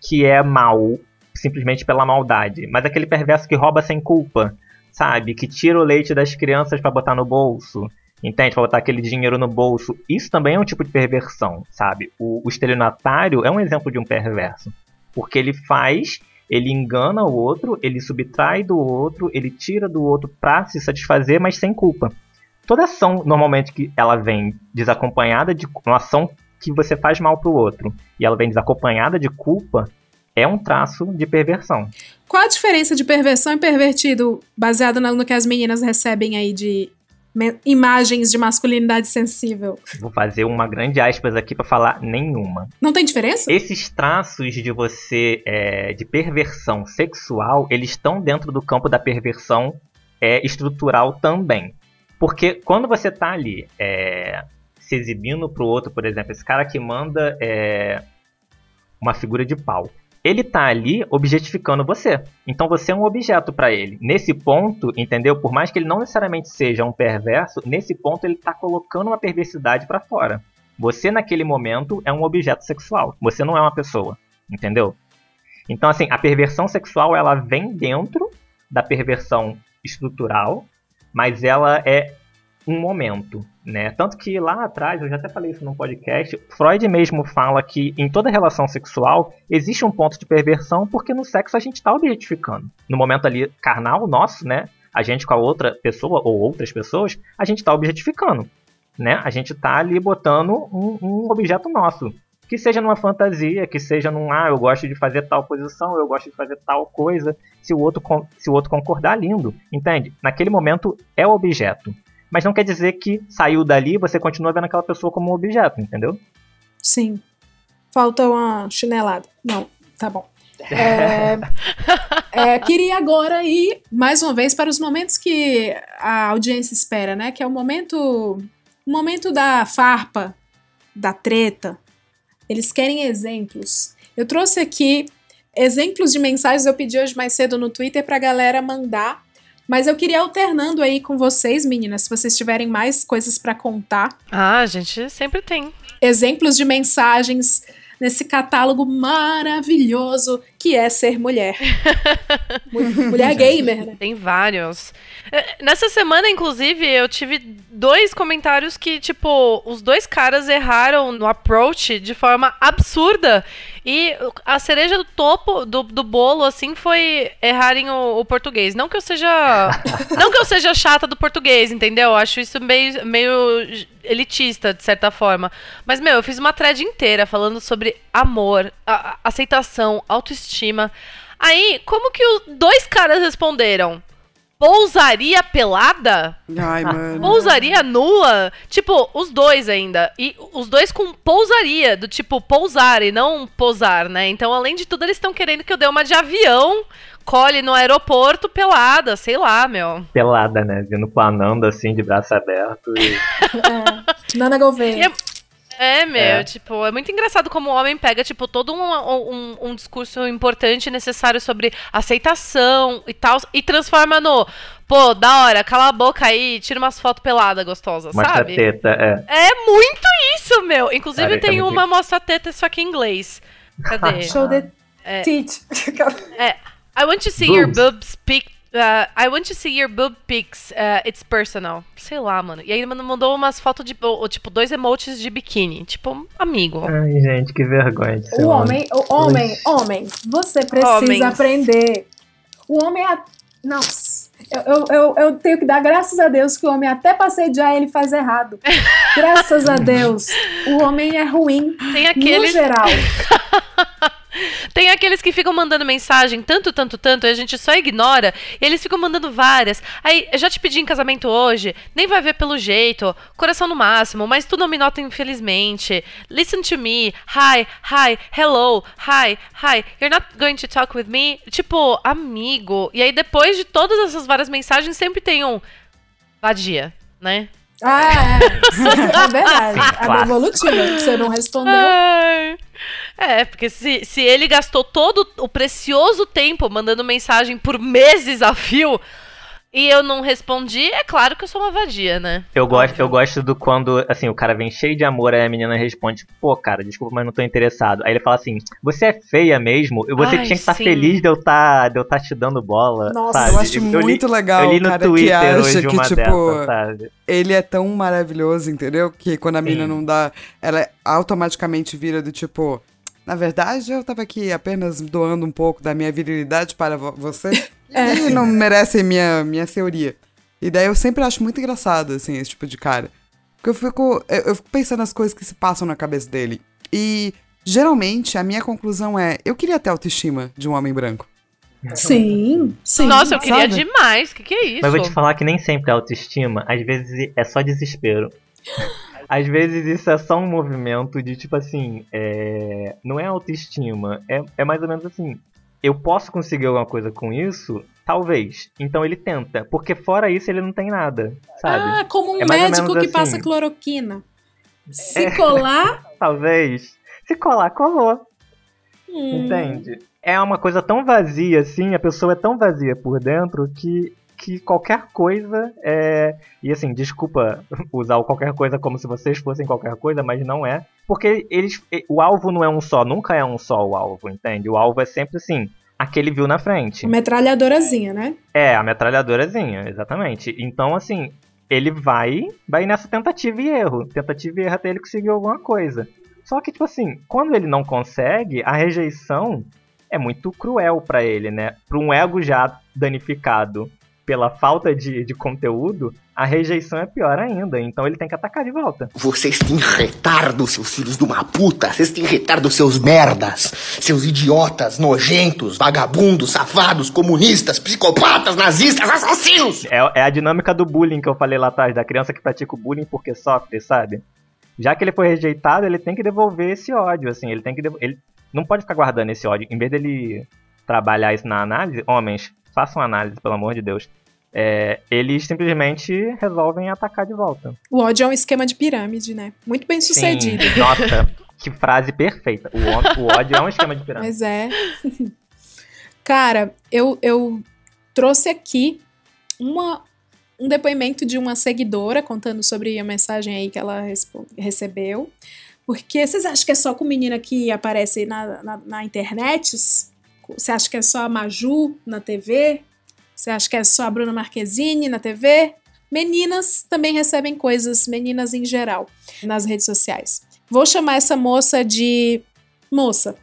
que é mal, simplesmente pela maldade. Mas aquele perverso que rouba sem culpa sabe? Que tira o leite das crianças para botar no bolso. Entende? Pra botar aquele dinheiro no bolso. Isso também é um tipo de perversão, sabe? O, o estelionatário é um exemplo de um perverso. Porque ele faz, ele engana o outro, ele subtrai do outro, ele tira do outro pra se satisfazer, mas sem culpa. Toda ação, normalmente, que ela vem desacompanhada de uma ação que você faz mal pro outro, e ela vem desacompanhada de culpa, é um traço de perversão. Qual a diferença de perversão e pervertido baseado no que as meninas recebem aí de imagens de masculinidade sensível? Vou fazer uma grande aspas aqui para falar nenhuma. Não tem diferença? Esses traços de você é, de perversão sexual, eles estão dentro do campo da perversão é, estrutural também. Porque quando você tá ali é, se exibindo pro outro, por exemplo, esse cara que manda é, uma figura de pau ele tá ali objetificando você. Então você é um objeto para ele. Nesse ponto, entendeu? Por mais que ele não necessariamente seja um perverso, nesse ponto ele tá colocando uma perversidade para fora. Você naquele momento é um objeto sexual. Você não é uma pessoa, entendeu? Então assim, a perversão sexual ela vem dentro da perversão estrutural, mas ela é um momento, né? Tanto que lá atrás, eu já até falei isso num podcast, Freud mesmo fala que em toda relação sexual existe um ponto de perversão porque no sexo a gente está objetificando. No momento ali carnal nosso, né? A gente com a outra pessoa ou outras pessoas, a gente está objetificando, né? A gente está ali botando um, um objeto nosso. Que seja numa fantasia, que seja num, ah, eu gosto de fazer tal posição, eu gosto de fazer tal coisa. Se o outro, se o outro concordar, lindo. Entende? Naquele momento é o objeto mas não quer dizer que saiu dali você continua vendo aquela pessoa como um objeto, entendeu? Sim. Falta uma chinelada. Não, tá bom. É, é, queria agora ir mais uma vez para os momentos que a audiência espera, né? Que é o momento, o momento da farpa, da treta. Eles querem exemplos. Eu trouxe aqui exemplos de mensagens. Eu pedi hoje mais cedo no Twitter para a galera mandar mas eu queria alternando aí com vocês, meninas, se vocês tiverem mais coisas para contar. Ah, a gente sempre tem. Exemplos de mensagens nesse catálogo maravilhoso que é ser mulher. <laughs> mulher gamer, né? Tem vários. É, nessa semana, inclusive, eu tive dois comentários que, tipo, os dois caras erraram no approach de forma absurda. E a cereja do topo do, do bolo, assim, foi errarem o, o português. Não que eu seja. <laughs> não que eu seja chata do português, entendeu? Acho isso meio, meio elitista, de certa forma. Mas, meu, eu fiz uma thread inteira falando sobre amor, a, aceitação, autoestima. Aí, como que os dois caras responderam? Pousaria pelada? Ai, mano. Pousaria nua? Tipo, os dois ainda. E os dois com pousaria, do tipo pousar e não posar, né? Então, além de tudo, eles estão querendo que eu dê uma de avião, colhe no aeroporto pelada, sei lá, meu. Pelada, né? Vindo planando assim, de braço aberto. E... <laughs> é. Nana Gouveia. É, meu, é. tipo, é muito engraçado como o homem pega, tipo, todo um, um, um discurso importante e necessário sobre aceitação e tal, e transforma no, pô, da hora, cala a boca aí, tira umas fotos peladas gostosas, mostra sabe? teta, é. É muito isso, meu. Inclusive tem é uma mostra teta, só que em inglês. Cadê? <laughs> Show the é. teeth. é. I want to see Boobs. your boobs peek Uh, I want to see your boob pics. Uh, it's personal. Sei lá, mano. E aí ele mandou umas fotos de, tipo, dois emotes de biquíni. Tipo, amigo. Ai, gente, que vergonha. O homem, o homem, homem, você precisa Homens. aprender. O homem é. Nossa. Eu, eu, eu, tenho que dar graças a Deus que o homem até pra sediar ele faz errado. graças a <laughs> Deus. O homem é ruim. Tem aqueles... No geral. <laughs> Tem aqueles que ficam mandando mensagem tanto, tanto, tanto, e a gente só ignora, e eles ficam mandando várias. Aí, já te pedi em casamento hoje, nem vai ver pelo jeito, coração no máximo, mas tu não me nota infelizmente. Listen to me, hi, hi, hello, hi, hi, you're not going to talk with me? Tipo, amigo. E aí, depois de todas essas várias mensagens, sempre tem um vadia né? Ah, é. <laughs> é verdade. A devolutiva. Você não respondeu. Ai. É, porque se, se ele gastou todo o precioso tempo mandando mensagem por meses a fio e eu não respondi, é claro que eu sou uma vadia, né? Eu gosto, eu gosto do quando, assim, o cara vem cheio de amor, aí a menina responde, pô, cara, desculpa, mas não tô interessado. Aí ele fala assim, você é feia mesmo, e você Ai, tinha que estar sim. feliz de eu estar de eu tá te dando bola, Nossa, sabe? Eu acho li- muito legal eu li no cara que Twitter acha hoje que, uma tipo, dessa, sabe? ele é tão maravilhoso, entendeu? Que quando a Sim. não dá, ela automaticamente vira do tipo, na verdade eu tava aqui apenas doando um pouco da minha virilidade para vo- <laughs> você. E não merece minha, minha teoria. E daí eu sempre acho muito engraçado, assim, esse tipo de cara. Porque eu fico, eu, eu fico pensando nas coisas que se passam na cabeça dele. E geralmente a minha conclusão é, eu queria ter autoestima de um homem branco. Sim, sim. Nossa, eu queria sabe? demais. Que que é isso? Mas vou te falar que nem sempre é autoestima, às vezes é só desespero. <laughs> Às vezes isso é só um movimento de tipo assim, é... não é autoestima, é, é mais ou menos assim, eu posso conseguir alguma coisa com isso? Talvez. Então ele tenta, porque fora isso ele não tem nada, sabe? Ah, como um É médico que passa assim. cloroquina. Se É. colar. <laughs> Talvez. Se colar, colou. hum, Entende? É uma coisa tão vazia assim, a pessoa é tão vazia por dentro que, que qualquer coisa é. E assim, desculpa <laughs> usar o qualquer coisa como se vocês fossem qualquer coisa, mas não é. Porque eles. O alvo não é um só, nunca é um só o alvo, entende? O alvo é sempre assim, aquele viu na frente. Metralhadorazinha, né? É, a metralhadorazinha, exatamente. Então, assim, ele vai, vai nessa tentativa e erro. Tentativa e erro até ele conseguir alguma coisa. Só que, tipo assim, quando ele não consegue, a rejeição é muito cruel pra ele, né? Pra um ego já danificado pela falta de, de conteúdo, a rejeição é pior ainda. Então ele tem que atacar de volta. Vocês têm retardo, seus filhos de uma puta. Vocês têm retardo, seus merdas. Seus idiotas, nojentos, vagabundos, safados, comunistas, psicopatas, nazistas, assassinos. É, é a dinâmica do bullying que eu falei lá atrás, da criança que pratica o bullying porque sofre, sabe? Já que ele foi rejeitado, ele tem que devolver esse ódio, assim, ele tem que ele não pode ficar guardando esse ódio. Em vez dele trabalhar isso na análise, homens, façam análise, pelo amor de Deus. É, eles simplesmente resolvem atacar de volta. O ódio é um esquema de pirâmide, né? Muito bem sucedido. Sim, <laughs> nossa, que frase perfeita. O, ódio é um esquema de pirâmide. Mas é. Cara, eu, eu trouxe aqui uma, um depoimento de uma seguidora contando sobre a mensagem aí que ela recebeu. Porque vocês acham que é só com menina que aparece na, na, na internet? Você acha que é só a Maju na TV? Você acha que é só a Bruna Marquezine na TV? Meninas também recebem coisas, meninas em geral, nas redes sociais. Vou chamar essa moça de moça.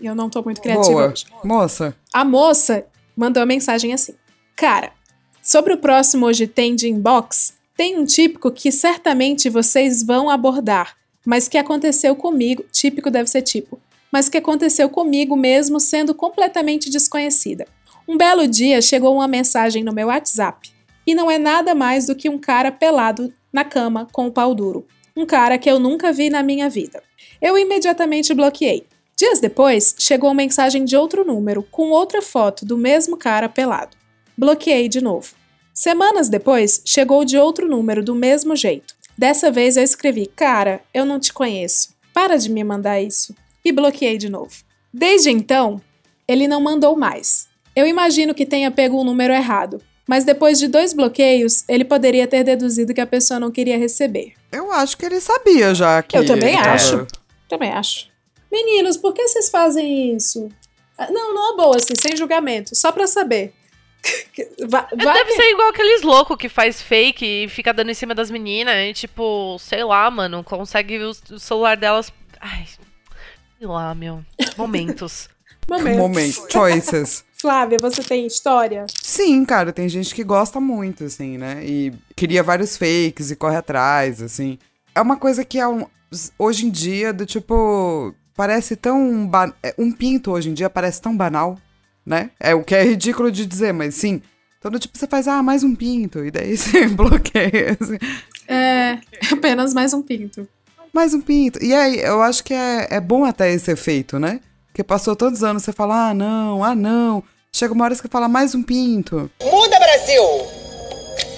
Eu não tô muito criativa Boa. hoje. Moça, A moça mandou uma mensagem assim: Cara, sobre o próximo Hoje Tem de Inbox, tem um típico que certamente vocês vão abordar, mas que aconteceu comigo. Típico deve ser tipo, mas que aconteceu comigo mesmo sendo completamente desconhecida. Um belo dia chegou uma mensagem no meu WhatsApp e não é nada mais do que um cara pelado na cama com o pau duro. Um cara que eu nunca vi na minha vida. Eu imediatamente bloqueei. Dias depois, chegou uma mensagem de outro número com outra foto do mesmo cara pelado. Bloqueei de novo. Semanas depois, chegou de outro número do mesmo jeito. Dessa vez eu escrevi: Cara, eu não te conheço. Para de me mandar isso. E bloqueei de novo. Desde então, ele não mandou mais. Eu imagino que tenha pego o número errado, mas depois de dois bloqueios, ele poderia ter deduzido que a pessoa não queria receber. eu acho que ele sabia já que. Eu também tava- acho. Também acho. Meninos, por que vocês fazem isso? Ah, Não, não é boa, assim, sem julgamento, só pra saber. <laughs> Vai, vai Deve que- ser igual aqueles loucos que faz fake e fica dando em cima das meninas e, tipo, sei lá, mano, consegue o, o celular delas. Ai, sei lá, meu. Momentos. <laughs> Momentos. Momento. Choices. Flávia, você tem história? Sim, cara, tem gente que gosta muito, assim, né? E cria vários fakes e corre atrás, assim. É uma coisa que é um, hoje em dia, do tipo. Parece tão. ba- é, Um pinto hoje em dia parece tão banal, né? É o que é ridículo de dizer, mas sim. Então, do tipo, você faz, ah, mais um pinto, e daí <laughs> você bloqueia. assim. É, apenas mais um pinto. Mais um pinto. E aí, eu acho que é, é bom até esse efeito, né? Porque passou todos os anos, você fala, ah, não, ah, não. Chega uma hora que fala, mais um pinto. Muda, Brasil!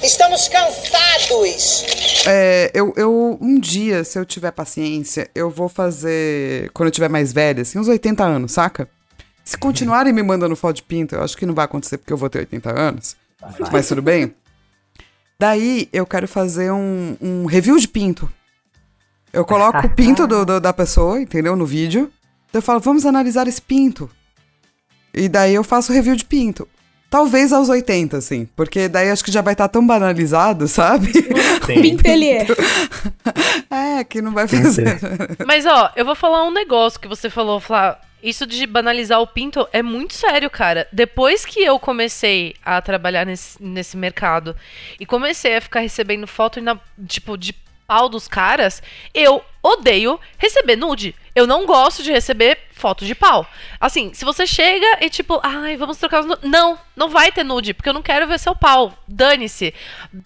Estamos cansados. É, eu, eu, um dia, se eu tiver paciência, eu vou fazer. Quando eu tiver mais velha, assim, uns 80 anos, saca? Se continuarem me mandando foto de pinto, eu acho que não vai acontecer porque eu vou ter 80 anos. Mas tudo bem. Daí eu quero fazer um, um review de pinto. Eu coloco o pinto do, do- da pessoa, entendeu? No vídeo. Daí eu falo, vamos analisar esse pinto. E daí eu faço review de pinto. Talvez aos 80, assim. Porque daí acho que já vai estar tão banalizado, sabe? Sim. <laughs> Pintelier. É, que não vai fazer. <laughs> Mas ó, eu vou falar um negócio que você falou, Flá. Isso de banalizar o pinto é muito sério, cara. Depois que eu comecei a trabalhar nesse, nesse mercado e comecei a ficar recebendo foto na, tipo de pau dos caras, eu odeio receber nude. Eu não gosto de receber foto de pau. Assim, se você chega e tipo, ai, vamos trocar os nu-" Não, não vai ter nude, porque eu não quero ver seu pau. Dane-se.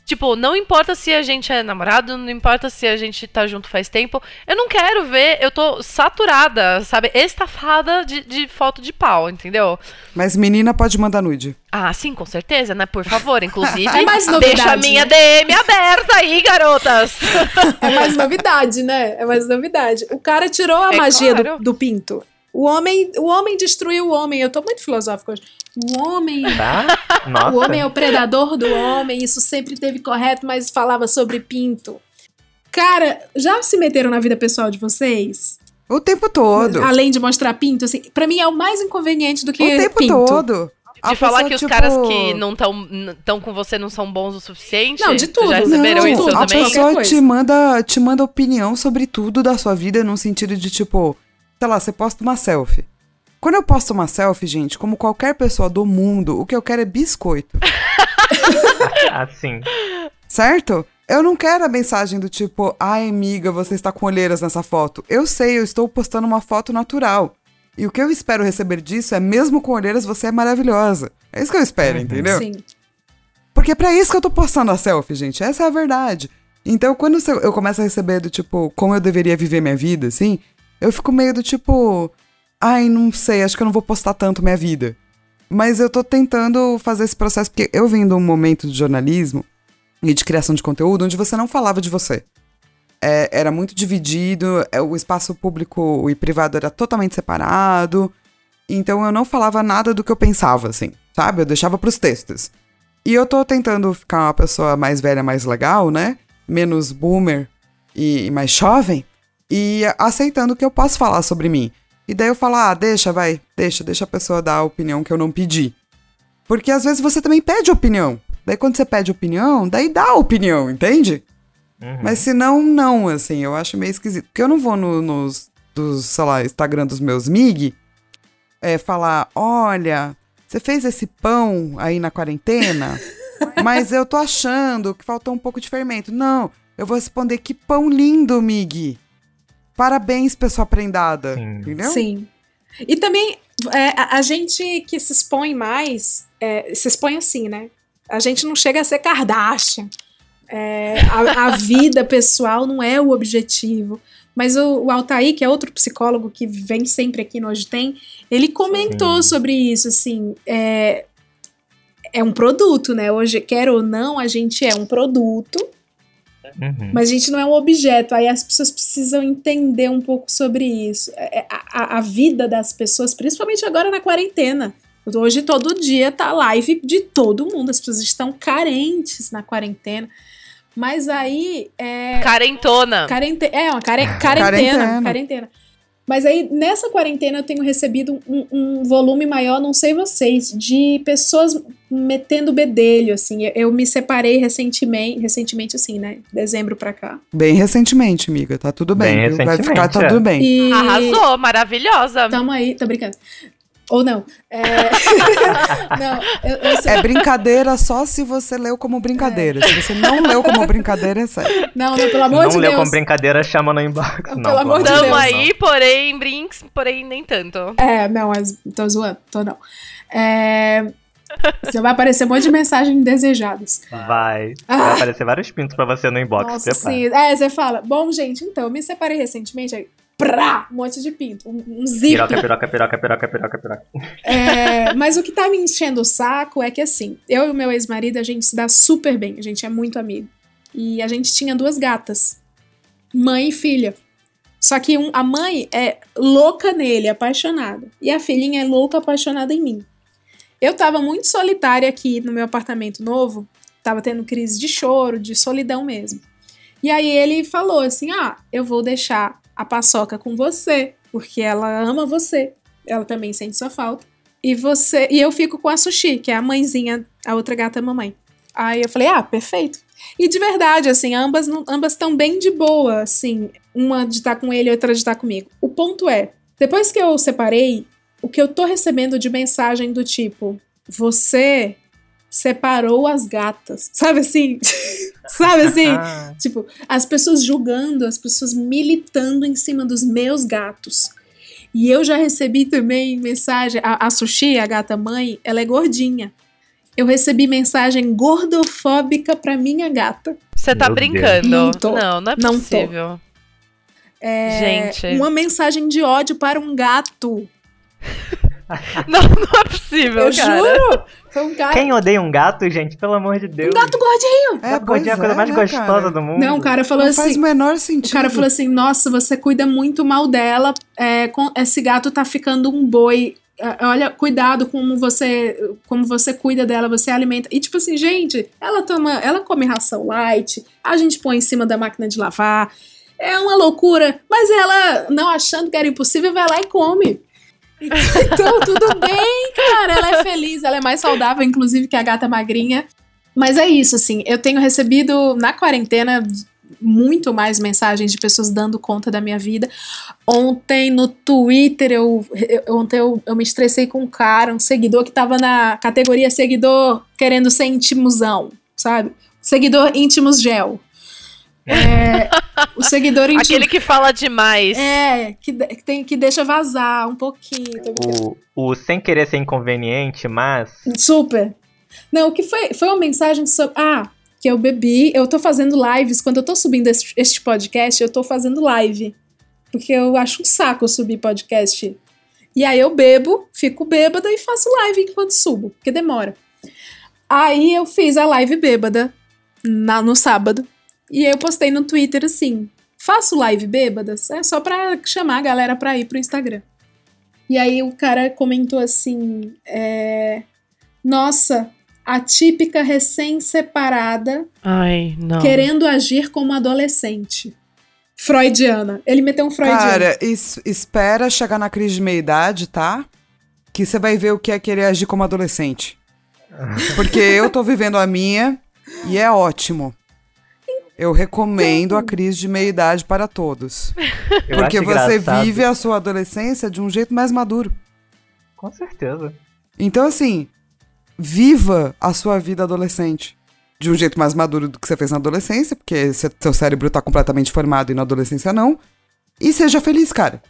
Tipo, não importa se a gente é namorado, não importa se a gente tá junto faz tempo. Eu não quero ver, eu tô saturada, sabe? Estafada de, de foto de pau, entendeu? Mas menina pode mandar nude. Ah, sim, com certeza, né? Por favor, inclusive, <laughs> É mais novidade, deixa a minha né? DM aberta aí, garotas. <laughs> É mais novidade, né? É mais novidade. O cara tirou a É magia do- claro. do, pinto. O homem, o homem destruiu o homem. Eu tô muito filosófico hoje. O homem. Tá? O homem é o predador do homem, isso sempre teve correto, mas falava sobre pinto. Cara, já se meteram na vida pessoal de vocês? O tempo todo. Além de mostrar pinto, assim, pra mim é o mais inconveniente do que o tempo pinto. todo. A De falar pessoa, que os tipo, caras que não estão com você não são bons o suficiente? Não, de tudo. Já receberam Não, isso a também? pessoa te manda, te manda opinião sobre tudo da sua vida, num sentido de tipo, sei lá, você posta uma selfie. Quando eu posto uma selfie, gente, como qualquer pessoa do mundo, o que eu quero é biscoito, <laughs> Assim. certo? Eu não quero a mensagem do tipo, ai amiga, você está com olheiras nessa foto. Eu sei, eu estou postando uma foto natural. E o que eu espero receber disso é, mesmo com olheiras, você é maravilhosa. É isso que eu espero, entendeu? Sim. Porque é pra isso que eu tô postando a selfie, gente. Essa é a verdade. Então, quando eu eu começo a receber do tipo, como eu deveria viver minha vida, assim, eu fico meio do tipo, ai, não sei, acho que eu não vou postar tanto minha vida. Mas eu tô tentando fazer esse processo, porque eu vim de um momento de jornalismo e de criação de conteúdo onde você não falava de você. É, era muito dividido, é, o espaço público e privado era totalmente separado. Então eu não falava nada do que eu pensava, assim, sabe? Eu deixava pros textos. E eu tô tentando ficar uma pessoa mais velha, mais legal, né? Menos boomer e, e mais jovem. E aceitando que eu posso falar sobre mim. E daí eu falo, ah, deixa, vai, deixa, deixa a pessoa dar a opinião que eu não pedi. Porque às vezes você também pede opinião. Daí quando você pede opinião, daí dá a opinião, entende? Uhum. Mas se não, não, assim, eu acho meio esquisito. Porque eu não vou no, nos, dos, sei lá, Instagram dos meus MIG é, falar, olha, você fez esse pão aí na quarentena, <laughs> mas eu tô achando que faltou um pouco de fermento. Não, eu vou responder, que pão lindo, Mig. Parabéns, pessoa prendada. Sim. Entendeu? Sim. E também, é, a, a gente que se expõe mais, é, se expõe assim, né? A gente não chega a ser Kardashian. É, a, a vida pessoal não é o objetivo. Mas o, o Altair, que é outro psicólogo que vem sempre aqui no Hoje Tem, ele comentou Sim. sobre isso, assim, é, é um produto, né? Hoje, quer ou não, a gente é um produto, Uhum. mas a gente não é um objeto. Aí as pessoas precisam entender um pouco sobre isso. É, A, a- a vida das pessoas, principalmente agora na quarentena. Hoje todo dia tá live de todo mundo. As pessoas estão carentes na quarentena. Mas aí. É, Carentona. Carente é, uma care quarentena, Quarentena. quarentena. Mas aí, nessa quarentena, eu tenho recebido um, um volume maior, não sei vocês, de pessoas metendo bedelho, assim. Eu, eu me separei recentemente, recentemente, assim, né? Dezembro pra cá. Bem recentemente, amiga. Tá tudo bem. Bem? Vai ficar tudo é. bem. E... Arrasou, maravilhosa. Tamo aí, tô brincando. Ou não. É... <laughs> não, eu, eu sei- É brincadeira só se você leu como brincadeira. Se você não leu como brincadeira, é sério. não, não, pelo amor não de leu Deus. como brincadeira, chama no inbox. Pelo Não, amor de Deus, Tamo Deus. aí, porém, brinks, porém nem tanto. É, não, mas tô zoando, tô não. É... Você vai aparecer um monte de mensagens indesejadas. Vai. Ah. Vai aparecer vários pintos pra você no inbox. Nossa, prepara. sim. É, você fala, bom, gente, então, eu me separei recentemente. Prá! Um monte de pinto. Um, um zíper. Piroca, piroca, piroca, piroca, piroca, piroca. É, mas o que tá me enchendo o saco é que assim, eu e o meu ex-marido, a gente se dá super bem, a gente é muito amigo. E a gente tinha duas gatas, mãe e filha. Só que um- a mãe é louca nele, apaixonada. E a filhinha é louca, apaixonada em mim. Eu tava muito solitária aqui no meu apartamento novo, tava tendo crise de choro, de solidão mesmo. E aí ele falou assim: Ah, eu vou deixar a paçoca com você, porque ela ama você. Ela também sente sua falta. E você. E eu fico com a Sushi, que é a mãezinha, a outra gata mamãe. Aí eu falei, ah, perfeito. E de verdade, assim, ambas ambas estão bem de boa, assim, uma de estar com ele e outra de estar comigo. O ponto é, depois que eu separei, o que eu tô recebendo de mensagem do tipo, você separou as gatas, sabe assim? <laughs> sabe assim? Ah, Tipo, as pessoas julgando, as pessoas militando em cima dos meus gatos. E eu já recebi também mensagem. A, a Sushi, a gata mãe, ela é gordinha. Eu recebi mensagem gordofóbica pra minha gata. Você tá Meu brincando? Não tô. Não, não é Não tô. possível. É, Gente. Uma mensagem de ódio para um gato. <laughs> Não, não é possível, eu cara. juro! Foi um gato. Quem odeia um gato, gente? Pelo amor de Deus. Um gato gordinho! Gato gordinho é a coisa mais né, gostosa cara? do mundo. Não, o cara falou Não assim. faz o menor O sentido. cara falou assim: Nossa, você cuida muito mal dela. é, com- esse gato tá ficando um boi. é, Olha, cuidado como você como você cuida dela, você alimenta. E tipo assim, gente, ela toma, ela come ração light, a gente põe em cima da máquina de lavar. É uma loucura, mas ela, não achando que era impossível, vai lá e come. <laughs> Então, tudo bem, cara. Ela é feliz, ela é mais saudável, inclusive, que a gata magrinha. Mas é isso, assim. Eu tenho recebido na quarentena muito mais mensagens de pessoas dando conta da minha vida. Ontem no Twitter, eu, eu- ontem eu, eu me estressei com um cara, um seguidor que tava na categoria seguidor querendo ser intimuzão, sabe? Seguidor íntimos gel. É, o seguidor íntimo. Aquele que fala demais. É, que, que tem, que deixa vazar um pouquinho. O, o sem querer ser inconveniente, mas. Super. Não, o que foi? Foi uma mensagem sobre. Ah, que eu bebi. Eu tô fazendo lives. Quando eu tô subindo este, este podcast, eu tô fazendo live. Porque eu acho um saco subir podcast. E aí eu bebo, fico bêbada e faço live enquanto subo, porque demora. Aí eu fiz a live bêbada na, no sábado. E eu postei no Twitter assim: faço live bêbadas? É só pra chamar a galera pra ir pro Instagram. E aí o cara comentou assim: é, Nossa, a típica recém-separada Ai, não. querendo agir como adolescente. Freudiana. Ele meteu um Freudiano. Cara, es- espera chegar na crise de meia-idade, tá? Que você vai ver o que é querer agir como adolescente. <laughs> Porque eu tô vivendo a minha e é ótimo. Eu recomendo a crise de meia-idade para todos. Eu Porque você engraçado. vive a sua adolescência de um jeito mais maduro. Com certeza. Então, assim, viva a sua vida adolescente. De um jeito mais maduro do que você fez na adolescência, porque seu cérebro tá completamente formado e na adolescência não. E seja feliz, cara.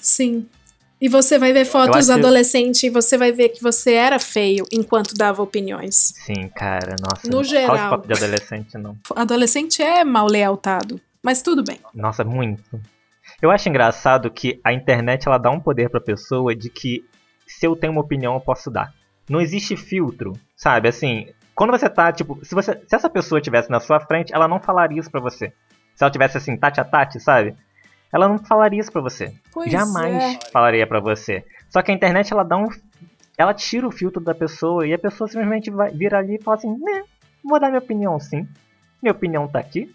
Sim. E você vai ver fotos adolescente e você vai ver que você era feio enquanto dava opiniões. Sim, cara, nossa. No Qual geral. de foto de adolescente, não? <laughs> Adolescente é mal lealtado. Mas tudo bem. Nossa, muito. Eu acho engraçado que a internet ela dá um poder pra pessoa de que se eu tenho uma opinião eu posso dar. Não existe filtro, sabe? Assim, quando você tá, tipo, se você se essa pessoa tivesse na sua frente, ela não falaria isso pra você. Se ela tivesse assim, tati a tati, sabe? Ela não falaria isso pra você. Pois Jamais é. falaria pra você. Só que a internet ela dá um ela tira o filtro da pessoa e a pessoa simplesmente vai vir ali e fala assim, né, vou dar minha opinião sim. Minha opinião tá aqui.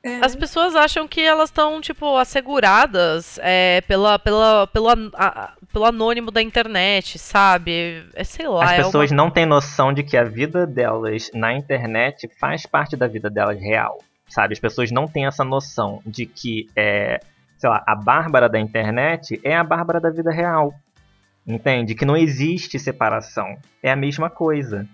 É. As pessoas acham que elas estão, tipo, asseguradas é, pela, pela, pelo, a- pelo anônimo da internet, sabe? É, sei lá. As é pessoas uma- não têm noção de que a vida delas na internet faz parte da vida delas real, sabe? As pessoas não têm essa noção de que, é, sei lá, a Bárbara da internet é a Bárbara da vida real. Entende? Que não existe separação. É a mesma coisa.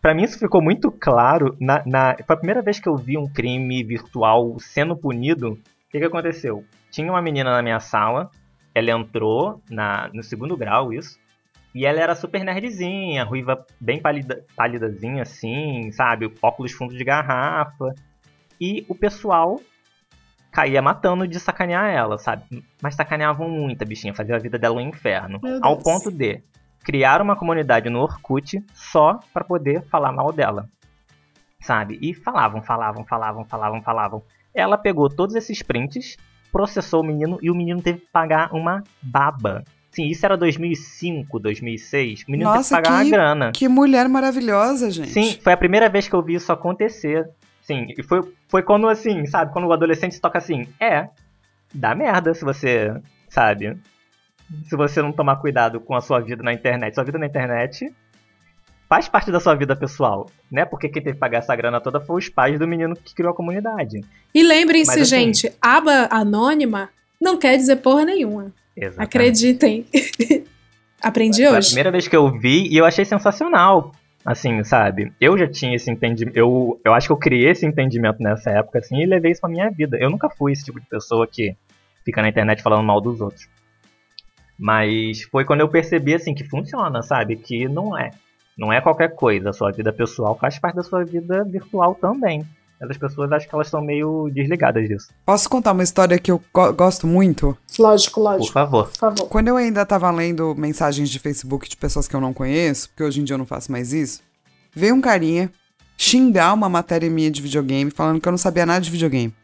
Pra mim isso ficou muito claro na, na- Foi a primeira vez que eu vi um crime virtual sendo punido. O que, que aconteceu? Tinha uma menina na minha sala, ela entrou na, no segundo grau, isso. E ela era super nerdzinha, ruiva bem pálida, pálidazinha assim, sabe? Óculos fundo de garrafa. E o pessoal caía matando de sacanear ela, sabe? Mas sacaneavam muito a bichinha, fazia a vida dela um inferno. Ao ponto de criar uma comunidade no Orkut só pra poder falar mal dela. Sabe? E falavam, falavam, falavam, falavam, falavam. Ela pegou todos esses prints, processou o menino e o menino teve que pagar uma baba. Sim, isso era 2005, 2006. O menino Nossa, teve que pagar que- uma grana. Que mulher maravilhosa, gente. Sim, foi a primeira vez que eu vi isso acontecer. Sim, e foi, foi quando assim, sabe, quando o adolescente toca assim, é, dá merda se você, sabe, se você não tomar cuidado com a sua vida na internet. Sua vida na internet faz parte da sua vida pessoal, né? Porque quem teve que pagar essa grana toda foi os pais do menino que criou a comunidade. E lembrem-se, Mas, assim- gente, aba anônima não quer dizer porra nenhuma. Exatamente. Acreditem. <laughs> Aprendi Foi a hoje. primeira vez que eu vi e eu achei sensacional. Assim, sabe? Eu já tinha esse entendimento. Eu, eu acho que eu criei esse entendimento nessa época, assim, e levei isso pra minha vida. Eu nunca fui esse tipo de pessoa que fica na internet falando mal dos outros. Mas foi quando eu percebi, assim, que funciona, sabe? Que não é. Não é qualquer coisa. A sua vida pessoal faz parte da sua vida virtual também. As pessoas acham que elas são meio desligadas disso. Posso contar uma história que eu go- gosto muito? Lógico, Por lógico. favor. Por favor. Quando eu ainda tava lendo mensagens de Facebook de pessoas que eu não conheço, porque hoje em dia eu não faço mais isso, veio um carinha xingar uma matéria minha de videogame, falando que eu não sabia nada de videogame.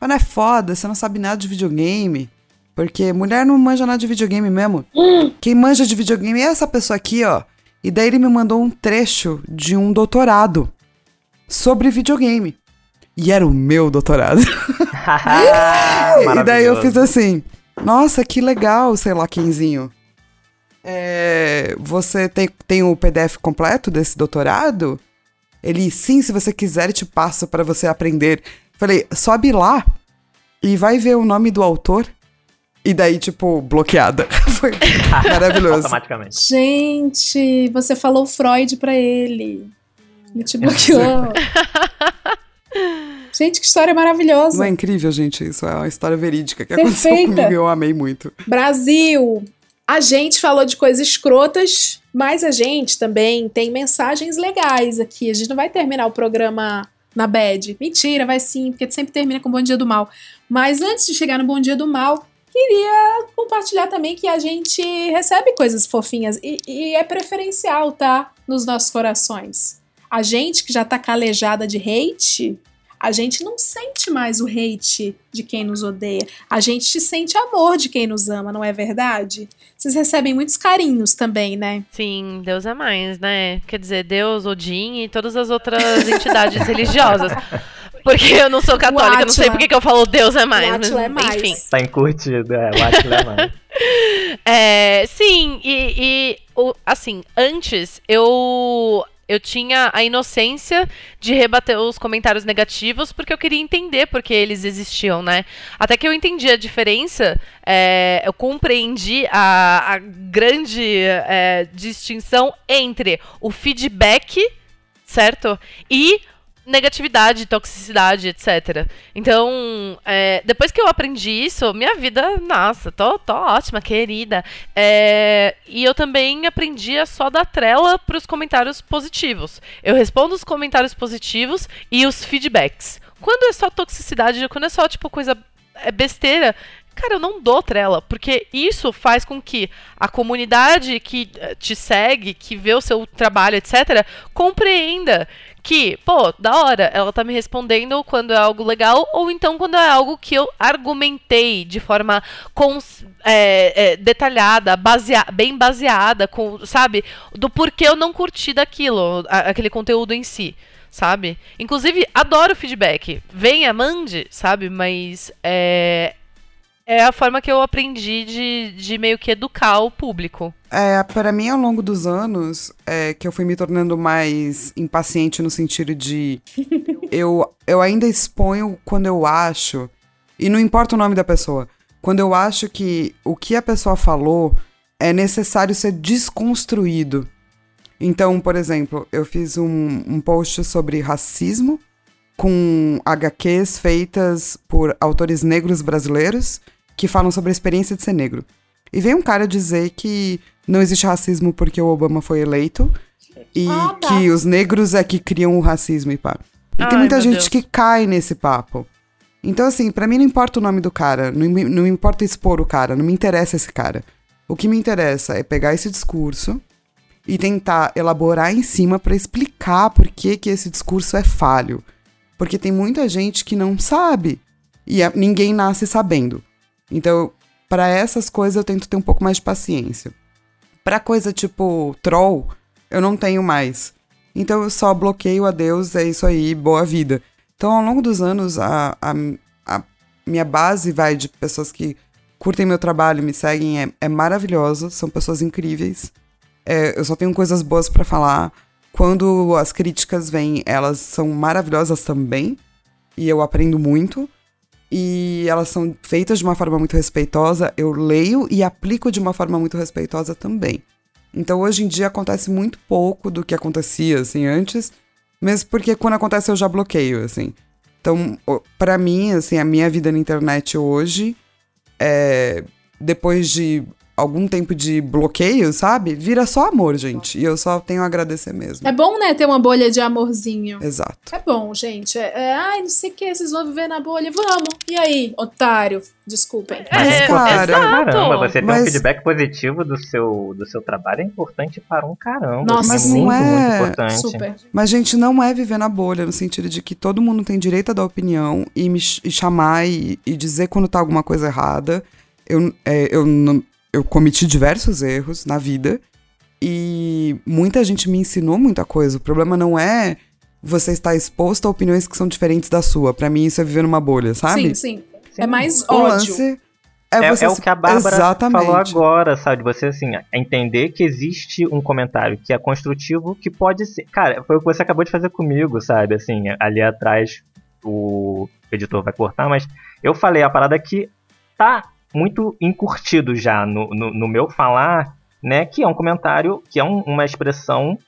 Mas não é foda, você não sabe nada de videogame. Porque mulher não manja nada de videogame mesmo. <gasps> Quem manja de videogame é essa pessoa aqui, ó. E daí ele me mandou um trecho de um doutorado sobre videogame. E era o meu doutorado. <laughs> e daí eu fiz assim, nossa, que legal, sei lá, quemzinho. É, você tem, tem o PDF completo desse doutorado? Ele, sim, se você quiser, te passo para você aprender. Falei, sobe lá e vai ver o nome do autor. E daí, tipo, bloqueada. <laughs> Foi <laughs> maravilhoso. Automaticamente. Gente, você falou Freud pra ele. Ele te bloqueou. <laughs> Gente, que história maravilhosa. Não é incrível, gente? Isso é uma história verídica que aconteceu Perfeita. comigo e eu amei muito. Brasil! A gente falou de coisas escrotas, mas a gente também tem mensagens legais aqui. A gente não vai terminar o programa na bad. Mentira, vai sim, porque sempre termina com Bom Dia do Mal. Mas antes de chegar no Bom Dia do Mal, queria compartilhar também que a gente recebe coisas fofinhas e, e é preferencial, tá? Nos nossos corações. A gente que já tá calejada de hate, a gente não sente mais o hate de quem nos odeia. A gente sente amor de quem nos ama, não é verdade? Vocês recebem muitos carinhos também, né? Sim, Deus é mais, né? Quer dizer, Deus, Odin e todas as outras entidades <laughs> religiosas. Porque eu não sou católica, não sei Átila. por que eu falo Deus é mais. O Átila mas, é mais. Enfim. Tá encurtido, é, eu acho que é mais. <laughs> É, sim, e, e, o- assim, antes eu eu tinha a inocência de rebater os comentários negativos porque eu queria entender porque eles existiam, né? Até que eu entendi a diferença, é, eu compreendi a, a grande é, distinção entre o feedback, certo? E negatividade, toxicidade, etc. Então, é, depois que eu aprendi isso, minha vida, nossa, tô, tô ótima, querida. É, e eu também aprendi a só dar trela para os comentários positivos. Eu respondo os comentários positivos e os feedbacks. Quando é só toxicidade, quando é só, tipo, coisa é besteira, cara, eu não dou trela, porque isso faz com que a comunidade que eh, te segue, que vê o seu trabalho, etc., compreenda que, pô, da hora, ela tá me respondendo quando é algo legal, ou então quando é algo que eu argumentei de forma cons- é, é, detalhada, basea- bem baseada, com, sabe, do porquê eu não curti daquilo, a- aquele conteúdo em si sabe? Inclusive, adoro feedback. Venha, mande, sabe? Mas é, é a forma que eu aprendi de, de meio que educar o público. É, para mim, ao longo dos anos, é que eu fui me tornando mais impaciente no sentido de <laughs> eu, eu ainda exponho quando eu acho, e não importa o nome da pessoa, quando eu acho que o que a pessoa falou é necessário ser desconstruído. Então, por exemplo, eu fiz um, um post sobre racismo com HQs feitas por autores negros brasileiros que falam sobre a experiência de ser negro. E veio um cara dizer que não existe racismo porque o Obama foi eleito e Ah, tá. que os negros é que criam o racismo e pá. E tem Ai, muita meu gente Deus. que cai nesse papo. Então, assim, pra mim não importa o nome do cara, não, me- não importa expor o cara, não me interessa esse cara. O que me interessa é pegar esse discurso e tentar elaborar em cima pra explicar por que, que esse discurso é falho. Porque tem muita gente que não sabe e a- ninguém nasce sabendo. Então, pra essas coisas eu tento ter um pouco mais de paciência. Pra coisa tipo troll, eu não tenho mais. Então eu só bloqueio a Deus, é isso aí, boa vida. Então ao longo dos anos, a, a, a minha base vai de pessoas que curtem meu trabalho, me seguem, é, é maravilhosa, são pessoas incríveis. É, eu só tenho coisas boas pra falar. Quando as críticas vêm, elas são maravilhosas também, e eu aprendo muito. E elas são feitas de uma forma muito respeitosa, eu leio e aplico de uma forma muito respeitosa também. Então hoje em dia acontece muito pouco do que acontecia assim antes, mesmo porque quando acontece eu já bloqueio, assim. Então, pra mim, assim, a minha vida na internet hoje é depois de algum tempo de bloqueio, sabe? Vira só amor, gente. E eu só tenho a agradecer mesmo. É bom, né, ter uma bolha de amorzinho. Exato. É bom, gente. É, é, ai, não sei o que, vocês vão viver na bolha. Vamos. E aí, otário? Desculpem. Mas, É, cara. Caramba, você ter um Mas- feedback positivo do seu, do seu trabalho é importante para um caramba. Nossa, assim, mas muito, não muito é importante. Super. Mas, gente, não é viver na bolha, no sentido de que todo mundo tem direito a dar opinião e me ch- e chamar e, e dizer quando tá alguma coisa errada. Eu, é, eu, não- eu cometi diversos erros na vida e muita gente me ensinou muita coisa. O problema não é você estar exposto a opiniões que são diferentes da sua. Pra mim, isso é viver numa bolha, sabe? Sim, sim. É mais O ódio. lance é, É, você é o que a Bárbara Exatamente. falou agora, sabe? Você, assim, entender que existe um comentário que é construtivo, que pode ser. Cara, foi o que você acabou de fazer comigo, sabe? Assim, ali atrás o editor vai cortar, mas eu falei a parada que tá muito encurtido já no, no, no meu falar, né? Que é um comentário, que é um- uma expressão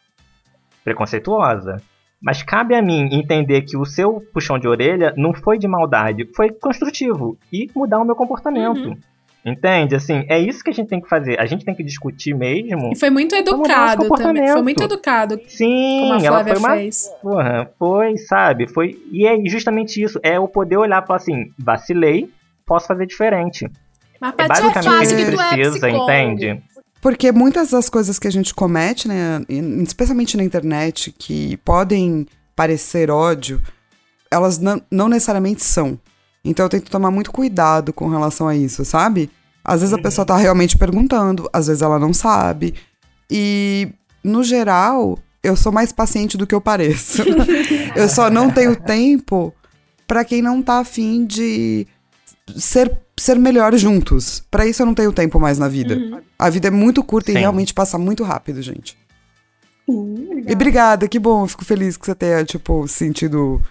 preconceituosa. Mas cabe a mim entender que o seu puxão de orelha não foi de maldade, foi construtivo e mudar o meu comportamento. Uhum. Entende? Assim, é isso que a gente tem que fazer. A gente tem que discutir mesmo. E foi muito educado também. Foi muito educado, Sim, como a ela foi uma. fez. Porra, foi, sabe? Foi. E é justamente isso. É eu poder olhar e falar assim: vacilei, posso fazer diferente. Mas É pra ti é basicamente fácil o que é precisa, psicólogo. entende? Porque muitas das coisas que a gente comete, né, especialmente na internet, que podem parecer ódio, elas não, não necessariamente são. Então eu tento tomar muito cuidado com relação a isso, sabe? Às vezes a pessoa tá realmente perguntando, às vezes ela não sabe. E, no geral, eu sou mais paciente do que eu pareço. <laughs> eu só não tenho tempo pra quem não tá afim de ser, ser melhor juntos. Pra isso eu não tenho tempo mais na vida. Uhum. A vida é muito curta Sim. e realmente passa muito rápido, gente. Uh, E obrigada, que bom, eu fico feliz que você tenha, tipo, sentido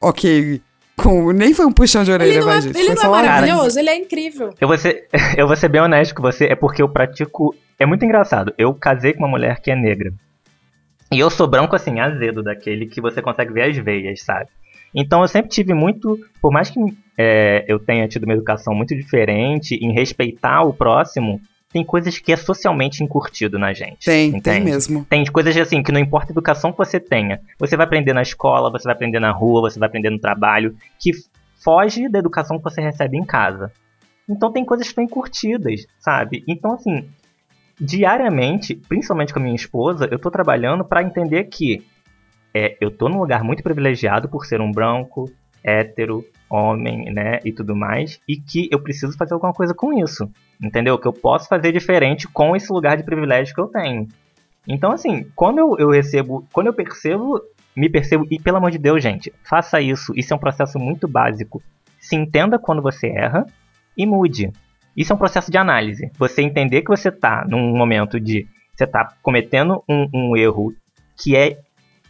ok com. Nem foi um puxão de orelha, Ele não vai, é, gente. ele foi não é maravilhoso, ele é incrível. Eu vou, ser, <laughs> eu vou ser bem honesto com você, é porque eu pratico. É muito engraçado. Eu casei com uma mulher que é negra. E eu sou branco assim, azedo, daquele que você consegue ver as veias, sabe? Então eu sempre tive muito. Por mais que é, eu tenha tido uma educação muito diferente em respeitar o próximo, tem coisas que é socialmente incutido na gente. Tem, tem entende? mesmo. Tem coisas assim que não importa a educação que você tenha. Você vai aprender na escola, você vai aprender na rua, você vai aprender no trabalho, que foge da educação que você recebe em casa. Então tem coisas que estão encurtidas, sabe? Então assim, diariamente, principalmente com a minha esposa, eu tô trabalhando para entender que é, eu tô num lugar muito privilegiado por ser um branco, hétero, homem, né, e tudo mais, e que eu preciso fazer alguma coisa com isso, entendeu? Que eu posso fazer diferente com esse lugar de privilégio que eu tenho. Então, assim, quando eu, eu recebo, quando eu percebo, me percebo, e pelo amor de Deus, gente, faça isso, isso é um processo muito básico. Se entenda quando você erra e mude. Isso é um processo de análise. Você entender que você tá num momento de. Você tá cometendo um, um erro que é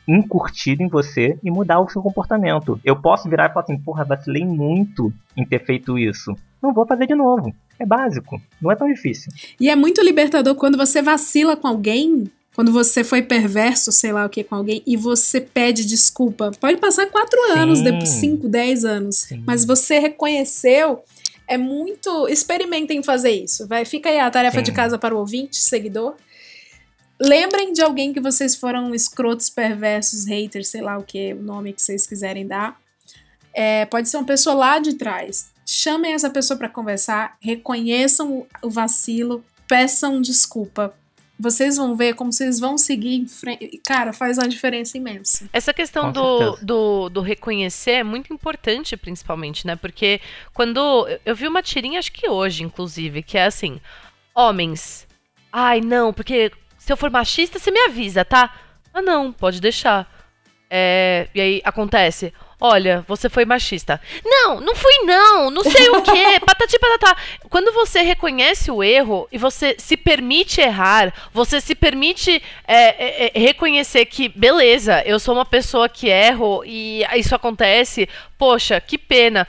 incurtido em você e mudar o seu comportamento. Eu posso virar e falar assim, porra, vacilei muito em ter feito isso. Não vou fazer de novo. É básico. Não é tão difícil. E é muito libertador quando você vacila com alguém, quando você foi perverso, sei lá o que, com alguém, e você pede desculpa. Pode passar quatro anos, Sim. depois cinco, dez anos, mas você reconheceu. É muito. Experimentem fazer isso. Vai, fica aí a tarefa Sim. de casa para o ouvinte, seguidor. Lembrem de alguém que vocês foram escrotos, perversos, haters, sei lá o que, o nome que vocês quiserem dar. É, pode ser uma pessoa lá de trás. Chamem essa pessoa para conversar, reconheçam o, vacilo, peçam desculpa. Vocês vão ver como vocês vão seguir em frente. Cara, faz uma diferença imensa. Essa questão do, do, do reconhecer é muito importante, principalmente, né? Porque quando. eu- Eu vi uma tirinha, acho que hoje, inclusive, que é assim: Homens. Ai, não, porque se eu for machista, você me avisa, tá? Ah, não, pode deixar. É, e aí acontece. Olha, você foi machista. Não, não fui não, não sei o quê, <laughs> patati patatá. Quando você reconhece o erro e você se permite errar, você se permite é, é, é, reconhecer que, beleza, eu sou uma pessoa que erro e isso acontece, poxa, que pena.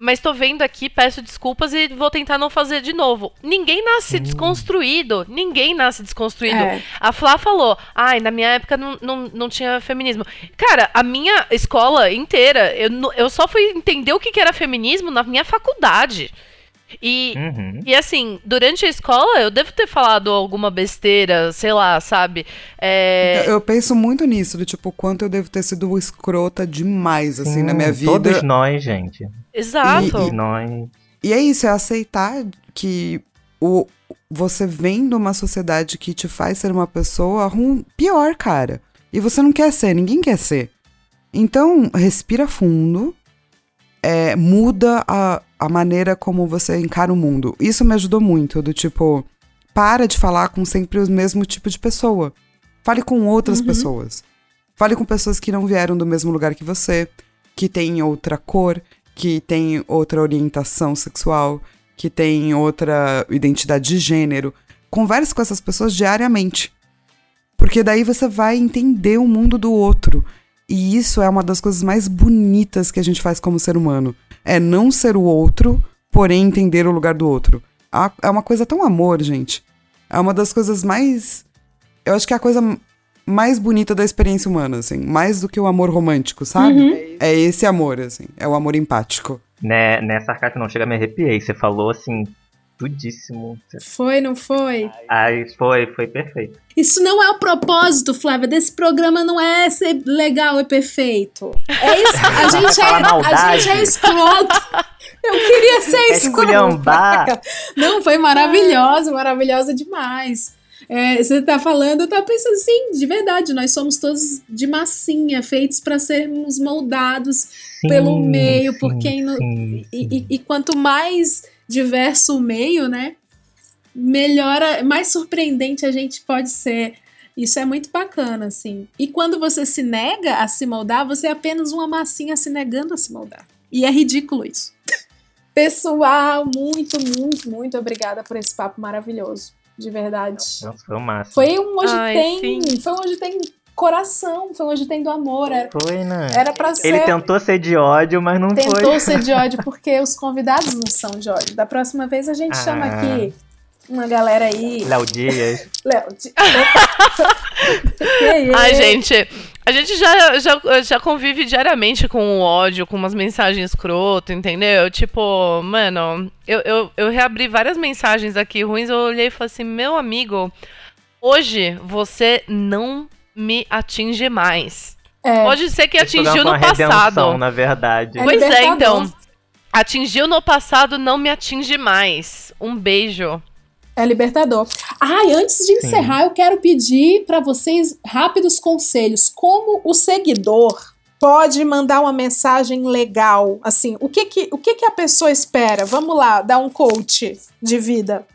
Mas tô vendo aqui, peço desculpas e vou tentar não fazer de novo. Ninguém nasce desconstruído. Ninguém nasce desconstruído. É. A Flá falou, ai, na minha época não, não, não tinha feminismo. Cara, a minha escola inteira, eu, eu só fui entender o que, que era feminismo na minha faculdade. E, Uhum. e assim, durante a escola eu devo ter falado alguma besteira, sei lá, sabe? É, Eu, eu penso muito nisso, do tipo, quanto eu devo ter sido escrota demais, assim, na minha vida. Todos nós, gente. Exato. Todos nós. E é isso, é aceitar que o, você vem de uma sociedade que te faz ser uma pessoa rum, pior, cara. E você não quer ser, ninguém quer ser. Então, respira fundo, é, muda a, a maneira como você encara o mundo. Isso me ajudou muito, do tipo, para de falar com sempre o mesmo tipo de pessoa. Fale com outras pessoas. Fale com pessoas que não vieram do mesmo lugar que você, que têm outra cor, que têm outra orientação sexual, que têm outra identidade de gênero. Converse com essas pessoas diariamente. Porque daí você vai entender o mundo do outro. E isso é uma das coisas mais bonitas que a gente faz como ser humano. É não ser o outro, porém entender o lugar do outro. É uma coisa tão amor, gente. É uma das coisas mais. Eu acho que é a coisa mais bonita da experiência humana, assim. Mais do que o amor romântico, sabe? É esse amor, assim. É o amor empático. Né, nessa carta não chega, me arrepiei. Você falou assim, tudíssimo. Foi, não foi? Ai, foi, foi perfeito. Isso não é o propósito, Flávia, desse programa não é ser legal e perfeito. É isso. <laughs> A gente é, a gente é escroto. Eu queria ser É escroto. Não, foi maravilhosa, maravilhosa demais. É, você tá falando, eu tava pensando assim, de verdade, nós somos todos de massinha, feitos para sermos moldados Sim, pelo meio, sim, por quem sim, e, sim. e- e quanto mais diverso o meio, né? Melhor, a- mais surpreendente a gente pode ser. Isso é muito bacana, assim. E quando você se nega a se moldar, você é apenas uma massinha se negando a se moldar. E é ridículo isso. <laughs> Pessoal, muito, muito, muito obrigada por esse papo maravilhoso. De verdade. Nossa, foi máximo. Foi um hoje Ai, tem. sim. Foi um hoje tem coração. Foi um hoje tem do amor. Era, Foi, né? era pra ser. Ele tentou ser de ódio, mas não Tentou foi. ser de ódio <laughs> porque os convidados não são de ódio. Da próxima vez a gente Ah. chama aqui uma galera aí. Léo Dias. <laughs> Léo. <laughs> isso? Ai, gente, a gente já, já, já convive diariamente com o ódio, com umas mensagens escroto, entendeu? Tipo, mano, eu, eu, eu reabri várias mensagens aqui ruins, eu olhei e falei assim, meu amigo, hoje você não me atinge mais. É, Pode ser que Esse atingiu foi no passado. na verdade. É Pois é, então. Atingiu no passado, não me atinge mais. Um beijo. é libertador. Ai, antes de encerrar, eu quero pedir para vocês rápidos conselhos. Como o seguidor pode mandar uma mensagem legal? Assim, o que que, o que, que a pessoa espera? Vamos lá, dar um coach de vida.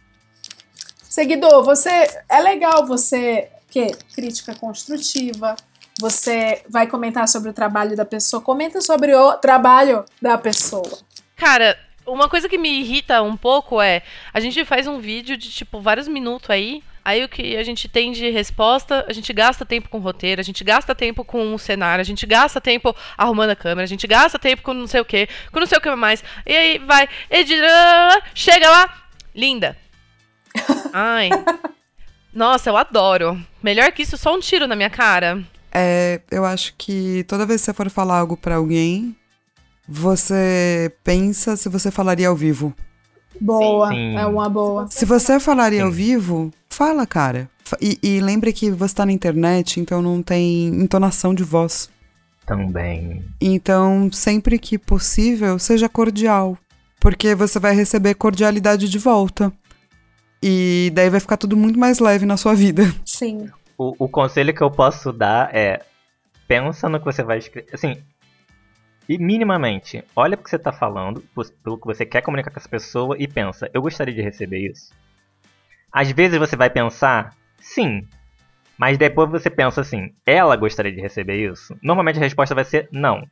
Seguidor, você é legal você que crítica construtiva. Você vai comentar sobre o trabalho da pessoa. Comenta sobre o trabalho da pessoa. Cara, uma coisa que me irrita um pouco é a gente faz um vídeo de tipo vários minutos aí. Aí o que a gente tem de resposta, a gente gasta tempo com roteiro, a gente gasta tempo com o cenário, a gente gasta tempo arrumando a câmera, a gente gasta tempo com não sei o que, com não sei o que mais. E aí vai, edita, chega lá, linda. <laughs> Ai. Nossa, eu adoro. Melhor que isso, só um tiro na minha cara. É, eu acho que toda vez que você for falar algo pra alguém, você pensa se você falaria ao vivo. Boa, Sim. é uma boa. Se você falaria Sim. ao vivo, fala, cara. E, e lembre que você tá na internet, então não tem entonação de voz. Também. Então, sempre que possível, seja cordial. Porque você vai receber cordialidade de volta. E daí vai ficar tudo muito mais leve na sua vida. Sim. O, o conselho que eu posso dar é: pensa no que você vai escrever. Assim, e minimamente, olha pro que você tá falando, pelo que você quer comunicar com essa pessoa e pensa: eu gostaria de receber isso. Às vezes você vai pensar, sim. Mas depois você pensa assim: ela gostaria de receber isso? Normalmente a resposta vai ser não.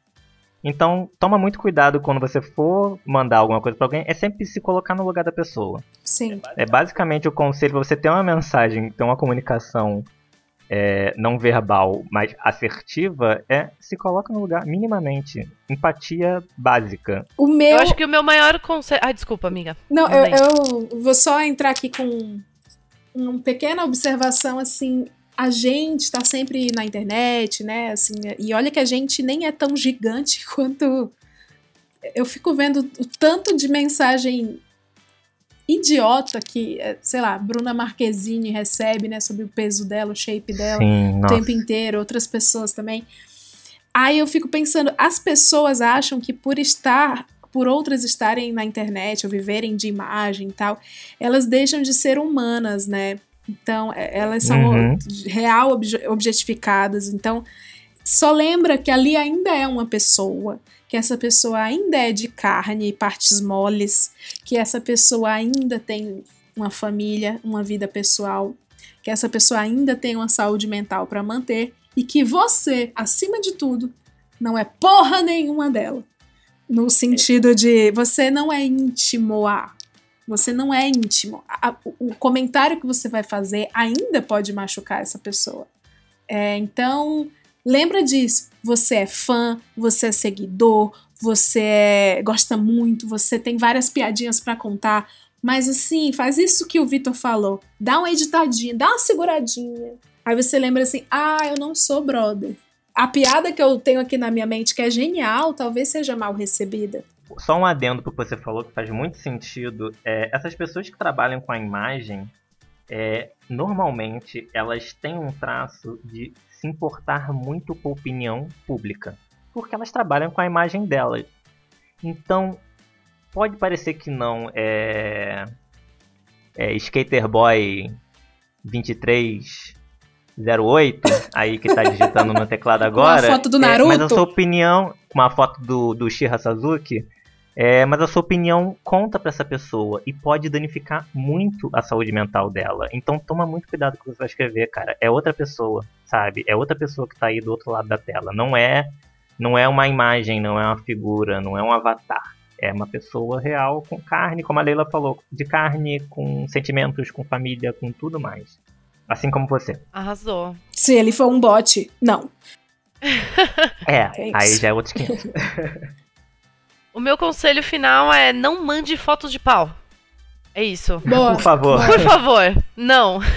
Então, toma muito cuidado quando você for mandar alguma coisa para alguém, é sempre se colocar no lugar da pessoa. Sim. É basicamente o conselho para você ter uma mensagem, ter uma comunicação é, não verbal, mas assertiva, é se coloca no lugar minimamente. Empatia básica. O meu. Eu acho que o meu maior conselho. Ai, desculpa, amiga. Não, eu, eu vou só entrar aqui com uma pequena observação assim a gente está sempre na internet, né? Assim, e olha que a gente nem é tão gigante <laughs> quanto. Eu fico vendo o tanto de mensagem idiota que, é, sei lá, Bruna Marquezine recebe, né? Sobre o peso dela, o shape dela, Sim, o nossa. tempo inteiro, outras pessoas também. Aí eu fico pensando, as pessoas acham que por estar por outras estarem na internet ou viverem de imagem e tal, elas deixam de ser humanas, né? Então, é, elas são Uhum. real obje- objetificadas. Então, só lembra que ali ainda é uma pessoa, que essa pessoa ainda é de carne e partes moles, que essa pessoa ainda tem uma família, uma vida pessoal, que essa pessoa ainda tem uma saúde mental para manter e que você, acima de tudo, não é porra nenhuma dela. No sentido de você não é íntimo a. Você não é íntimo. A- o comentário que você vai fazer ainda pode machucar essa pessoa. É, então, lembra disso. Você é fã, você é seguidor, você é- gosta muito, você tem várias piadinhas pra contar. Mas assim, faz isso que o Vitor falou. Dá uma editadinha, dá uma seguradinha. Aí você lembra assim: ah, eu não sou brother. A piada que eu tenho aqui na minha mente, que é genial, talvez seja mal recebida. Só um adendo pro que você falou que faz muito sentido. É, essas pessoas que trabalham com a imagem, é, normalmente elas têm um traço de se importar muito com a opinião pública. Porque elas trabalham com a imagem delas. Então, pode parecer que não é. é Skater Boy 2308, aí que tá digitando no <laughs> teclado agora. foto do é, mas a Naruto. sua opinião, uma foto do, do Shira Sazuki, é, mas a sua opinião conta pra essa pessoa e pode danificar muito a saúde mental dela. Então toma muito cuidado com o que você vai escrever, cara. É outra pessoa, sabe? É outra pessoa que tá aí do outro lado da tela. Não é, não é uma imagem, não é uma figura, não é um avatar. É uma pessoa real com carne, como a Leila falou, de carne, com sentimentos, com família, com tudo mais. Assim como você. Arrasou. Se ele for um bot, não. É, É aí já é outros <laughs> 500. O meu conselho final é não mande fotos de pau. É isso. Boa. Por favor. Por favor, não. <laughs>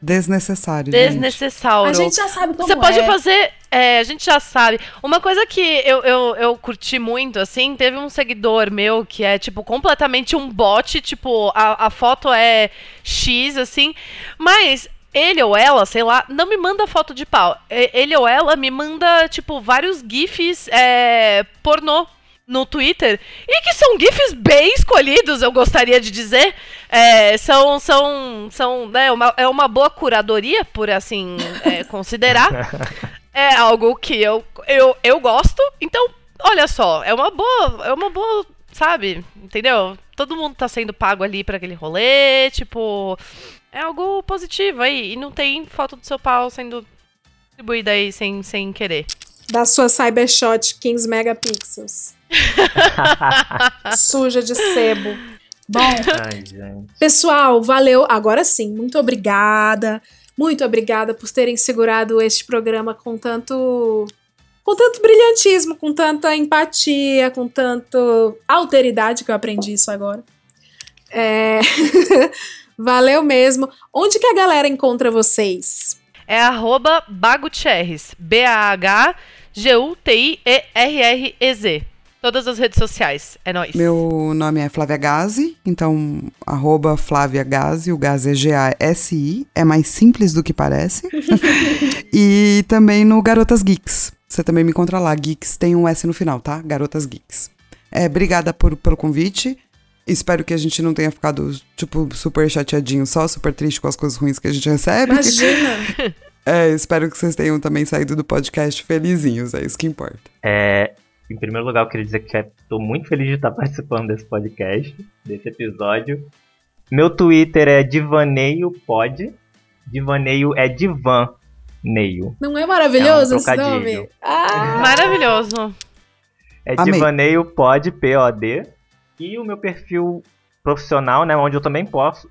Desnecessário. gente. Desnecessário. A gente já sabe como Você pode é. fazer. É, a gente já sabe. Uma coisa que eu, eu, eu curti muito, assim, teve um seguidor meu que é, tipo, completamente um bot, tipo, a, a foto é X, assim, mas. Ele ou ela, sei lá, não me manda foto de pau. Ele ou ela me manda, tipo, vários GIFs é, pornô no Twitter. E que são GIFs bem escolhidos, eu gostaria de dizer. É, são, são, são, né, uma, é uma boa curadoria, por assim é, <laughs> considerar. É algo que eu, eu, eu gosto. Então, olha só, é uma boa, é uma boa, sabe? Entendeu? Todo mundo tá sendo pago ali pra aquele rolê, tipo, é algo positivo aí. E não tem foto do seu pau sendo distribuída aí sem, sem querer. Da sua Cybershot 15 megapixels. <laughs> Suja de sebo. Bom, Ai, pessoal, valeu. Agora sim, muito obrigada. Muito obrigada por terem segurado este programa com tanto. Com tanto brilhantismo, com tanta empatia, com tanto alteridade, que eu aprendi isso agora. É... <laughs> Valeu mesmo. Onde que a galera encontra vocês? É arroba Bagutierrez. B-A-H-G-U-T-I-E-R-R-E-Z. Todas as redes sociais. É nóis. Meu nome é Flávia Gazi, então arroba Flávia Gazi, o Gazi é G-A-S-I, é mais simples do que parece. <laughs> e também no Garotas Geeks. Você também me encontra lá. Geeks tem um S no final, tá? Garotas Geeks. É, obrigada por, pelo convite. Espero que a gente não tenha ficado, tipo, super chateadinho, só super triste com as coisas ruins que a gente recebe. Imagina! <laughs> É, espero que vocês tenham também saído do podcast felizinhos, é isso que importa. É, em primeiro lugar, eu queria dizer que estou muito feliz de estar <laughs> participando desse podcast, desse episódio. Meu Twitter é divaneio.pod. Divaneio é divaneio. Não é maravilhoso É um esse nome? Ah, <laughs> Maravilhoso. É Amei. divaneio pod, P-O-D. E o meu perfil profissional, né, onde eu também posto,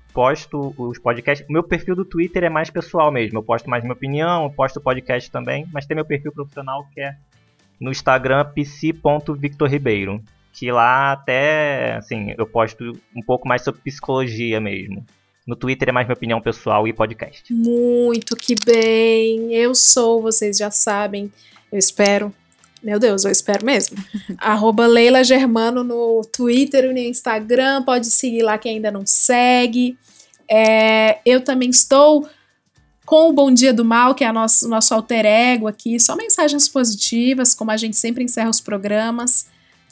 os podcasts. O meu perfil do Twitter é mais pessoal mesmo. Eu posto mais minha opinião, eu posto podcast também, mas tem meu perfil profissional que é no Instagram psi.victorribeiro. Que lá até, assim, eu posto um pouco mais sobre psicologia mesmo. No Twitter é mais minha opinião pessoal e podcast. muito que bem. Eu sou, vocês já sabem. Eu espero. Meu Deus, eu espero mesmo. <laughs> Arroba Leila Germano no Twitter e no Instagram. Pode seguir lá quem ainda não segue. É, eu também estou com o Bom Dia do Mal, que é a nosso, o nosso alter ego aqui. Só mensagens positivas, como a gente sempre encerra os programas.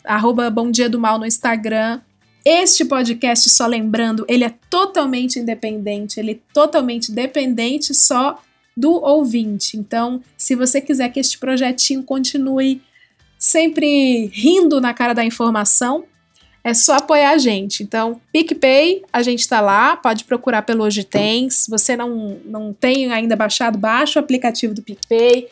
Arroba Bom Dia do Mal no Instagram. Este podcast, só lembrando, ele é totalmente independente, ele é totalmente dependente só do ouvinte. Então, se você quiser que este projetinho continue sempre rindo na cara da informação, é só apoiar a gente. Então, PicPay, a gente tá lá, pode procurar pelo Hoje Tem. Se você não, não tem ainda baixado, baixa o aplicativo do PicPay.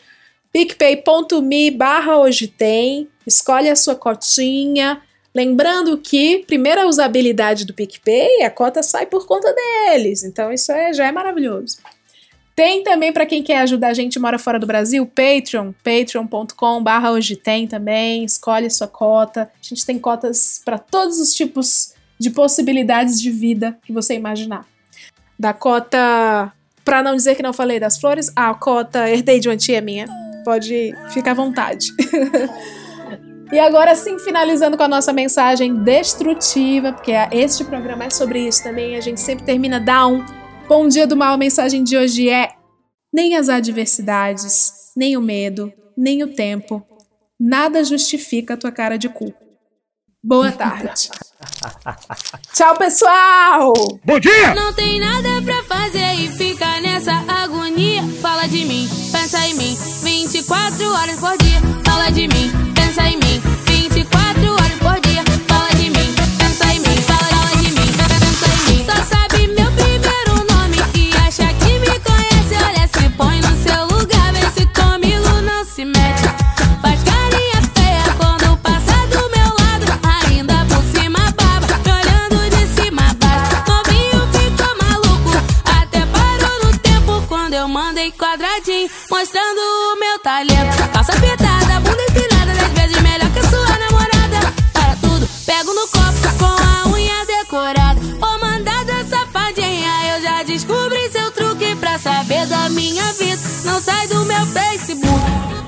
picpay.me barra Hoje Tem. Escolhe a sua cotinha. Lembrando que, primeira usabilidade do PicPay, a cota sai por conta deles. Então, isso é, já é maravilhoso. Tem também para quem quer ajudar a gente mora fora do Brasil, Patreon, patreon.com barra hoje tem também, escolhe sua cota. A gente tem cotas para todos os tipos de possibilidades de vida que você imaginar. Da cota, para não dizer que não falei das flores, a cota herdei de uma tia minha. Pode ficar à vontade. <laughs> E agora sim, finalizando com a nossa mensagem destrutiva, porque este programa é sobre isso também, a gente sempre termina down. Bom dia do mal, a mensagem de hoje é: nem as adversidades, nem o medo, nem o tempo, nada justifica a tua cara de cu. Boa tarde. <laughs> Tchau, pessoal! Bom dia! Não tem nada pra fazer e fica nessa agonia. Fala de mim, pensa em mim, 24 horas por dia. Fala de mim, pensa em mim, minha vida. Não sai do meu Facebook.